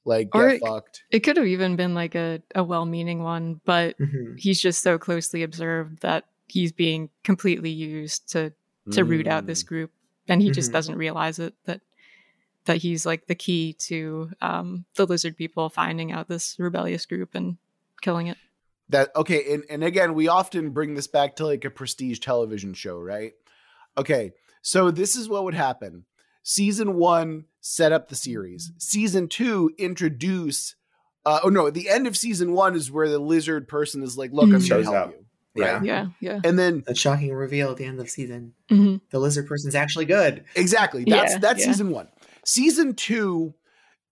S1: Like,
S2: Or
S1: get
S2: it-
S1: fucked.
S2: It could have even been like a, a well meaning one, but
S3: Mhm.
S2: he's just so closely observed that he's being completely used to to root out this
S1: Mm.
S2: group and he just
S3: Mhm.
S2: doesn't realize it that that he's like the key to um, the lizard people finding out this rebellious group and killing it
S1: that okay and, and again we often bring this back to like a prestige television show right okay so this is what would happen season one set up the series season two introduce uh, oh no at the end of season one is where the lizard person is like look i'm
S2: Mhm.
S1: gonna help
S3: up.
S1: you
S3: Yeah.
S1: right
S2: yeah yeah
S1: and then
S3: A shocking reveal at the end of season.
S2: Mhm.
S3: The lizard person's actually good.
S1: Exactly. That's
S2: Yeah,
S1: that's
S2: yeah.
S1: season one. Season two,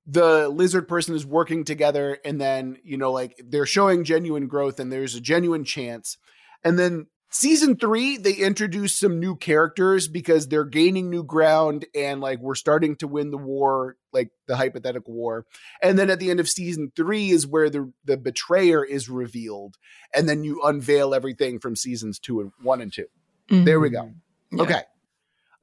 S1: the lizard person is working together, and then you know, like they're showing genuine growth, and there's a genuine chance. And then season three, they introduce some new characters because they're gaining new ground, and like we're starting to win the war, like the hypothetical war. And then at the end of season three is where the the betrayer is revealed, and then you unveil everything from seasons two and one and two. There we go.
S2: Yeah.
S1: Okay.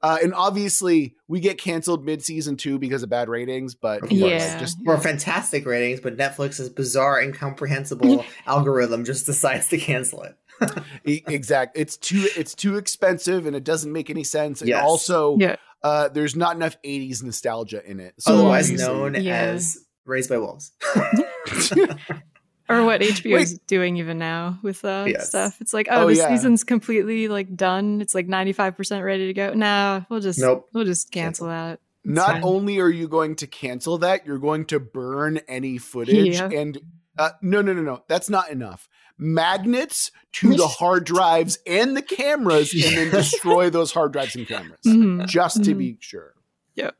S1: Uh, and obviously, we get canceled mid season two because of bad ratings, but
S3: Of
S1: you know,
S3: course.
S1: like,
S2: Yeah.
S1: just
S3: For fantastic ratings, but Netflix's bizarre, incomprehensible [LAUGHS] algorithm just decides to cancel it. [LAUGHS]
S1: e- exact. It's too it's too expensive and it doesn't make any sense. And
S3: Yes.
S1: also,
S2: Yeah.
S1: uh, there's not enough '80s nostalgia in it. So
S3: Otherwise
S1: obviously-
S3: known
S2: Yeah.
S3: as Raised by Wolves. [LAUGHS] [LAUGHS]
S2: or what HBO is doing even now with uh,
S3: Yes.
S2: stuff. It's like, oh,
S1: Oh,
S2: the
S1: yeah.
S2: season's completely like done. It's like ninety five percent ready to go. Nah, we'll just
S3: Nope.
S2: we'll just cancel that. It's
S1: not
S2: fine.
S1: only are you going to cancel that, you're going to burn any footage.
S2: Yeah.
S1: And uh, no, no, no, no. That's not enough. Magnets to the [LAUGHS] hard drives and the cameras, and then destroy those hard drives and cameras.
S2: Mhm.
S1: just to
S2: Mhm.
S1: be sure.
S2: Yep.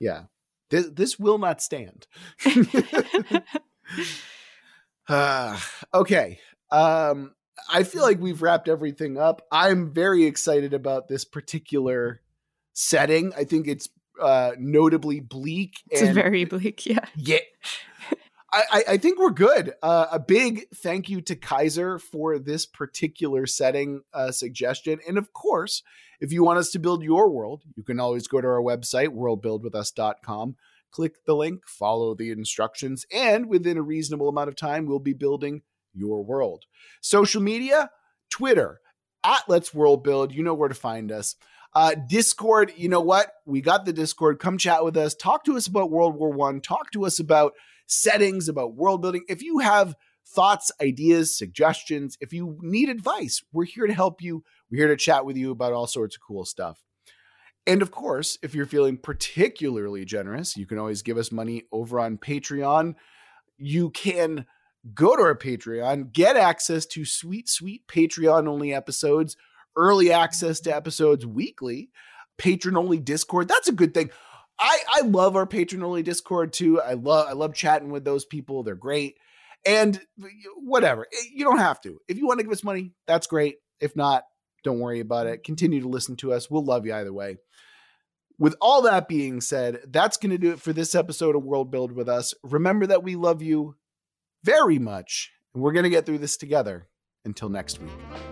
S1: Yeah. This this will not stand. Uh, [LAUGHS] [SIGHS] okay. Um I feel like we've wrapped everything up. I'm very excited about this particular setting. I think it's uh notably bleak
S2: It's
S1: and
S2: very bleak. Yeah.
S1: yeah. I, I, think we're good. Uh, a big thank you to Kaiser for this particular setting uh, suggestion. And of course, if you want us to build your world, you can always go to our website, worldbuildwithus.com, click the link, follow the instructions, and within a reasonable amount of time, we'll be building your world. Social media, Twitter, at Let's World Build. You know where to find us. Uh, Discord, you know what? We got the Discord. Come chat with us. Talk to us about World War One. Talk to us about settings, about world building. If you have thoughts, ideas, suggestions, if you need advice, we're here to help you. We're here to chat with you about all sorts of cool stuff. And of course, if you're feeling particularly generous, you can always give us money over on Patreon. You can go to our Patreon, get access to sweet, sweet Patreon only episodes, early access to episodes weekly, patron only Discord. That's a good thing. I, I love our patron only Discord too. I love I love chatting with those people. They're great. And whatever. eh, You don't have to. If you want to give us money, that's great. If not, don't worry about it. Continue to listen to us. We'll love you either way. With all that being said, that's going to do it for this episode of World Build with us. Remember that we love you. very much. And we're going to get through this together. Until next week.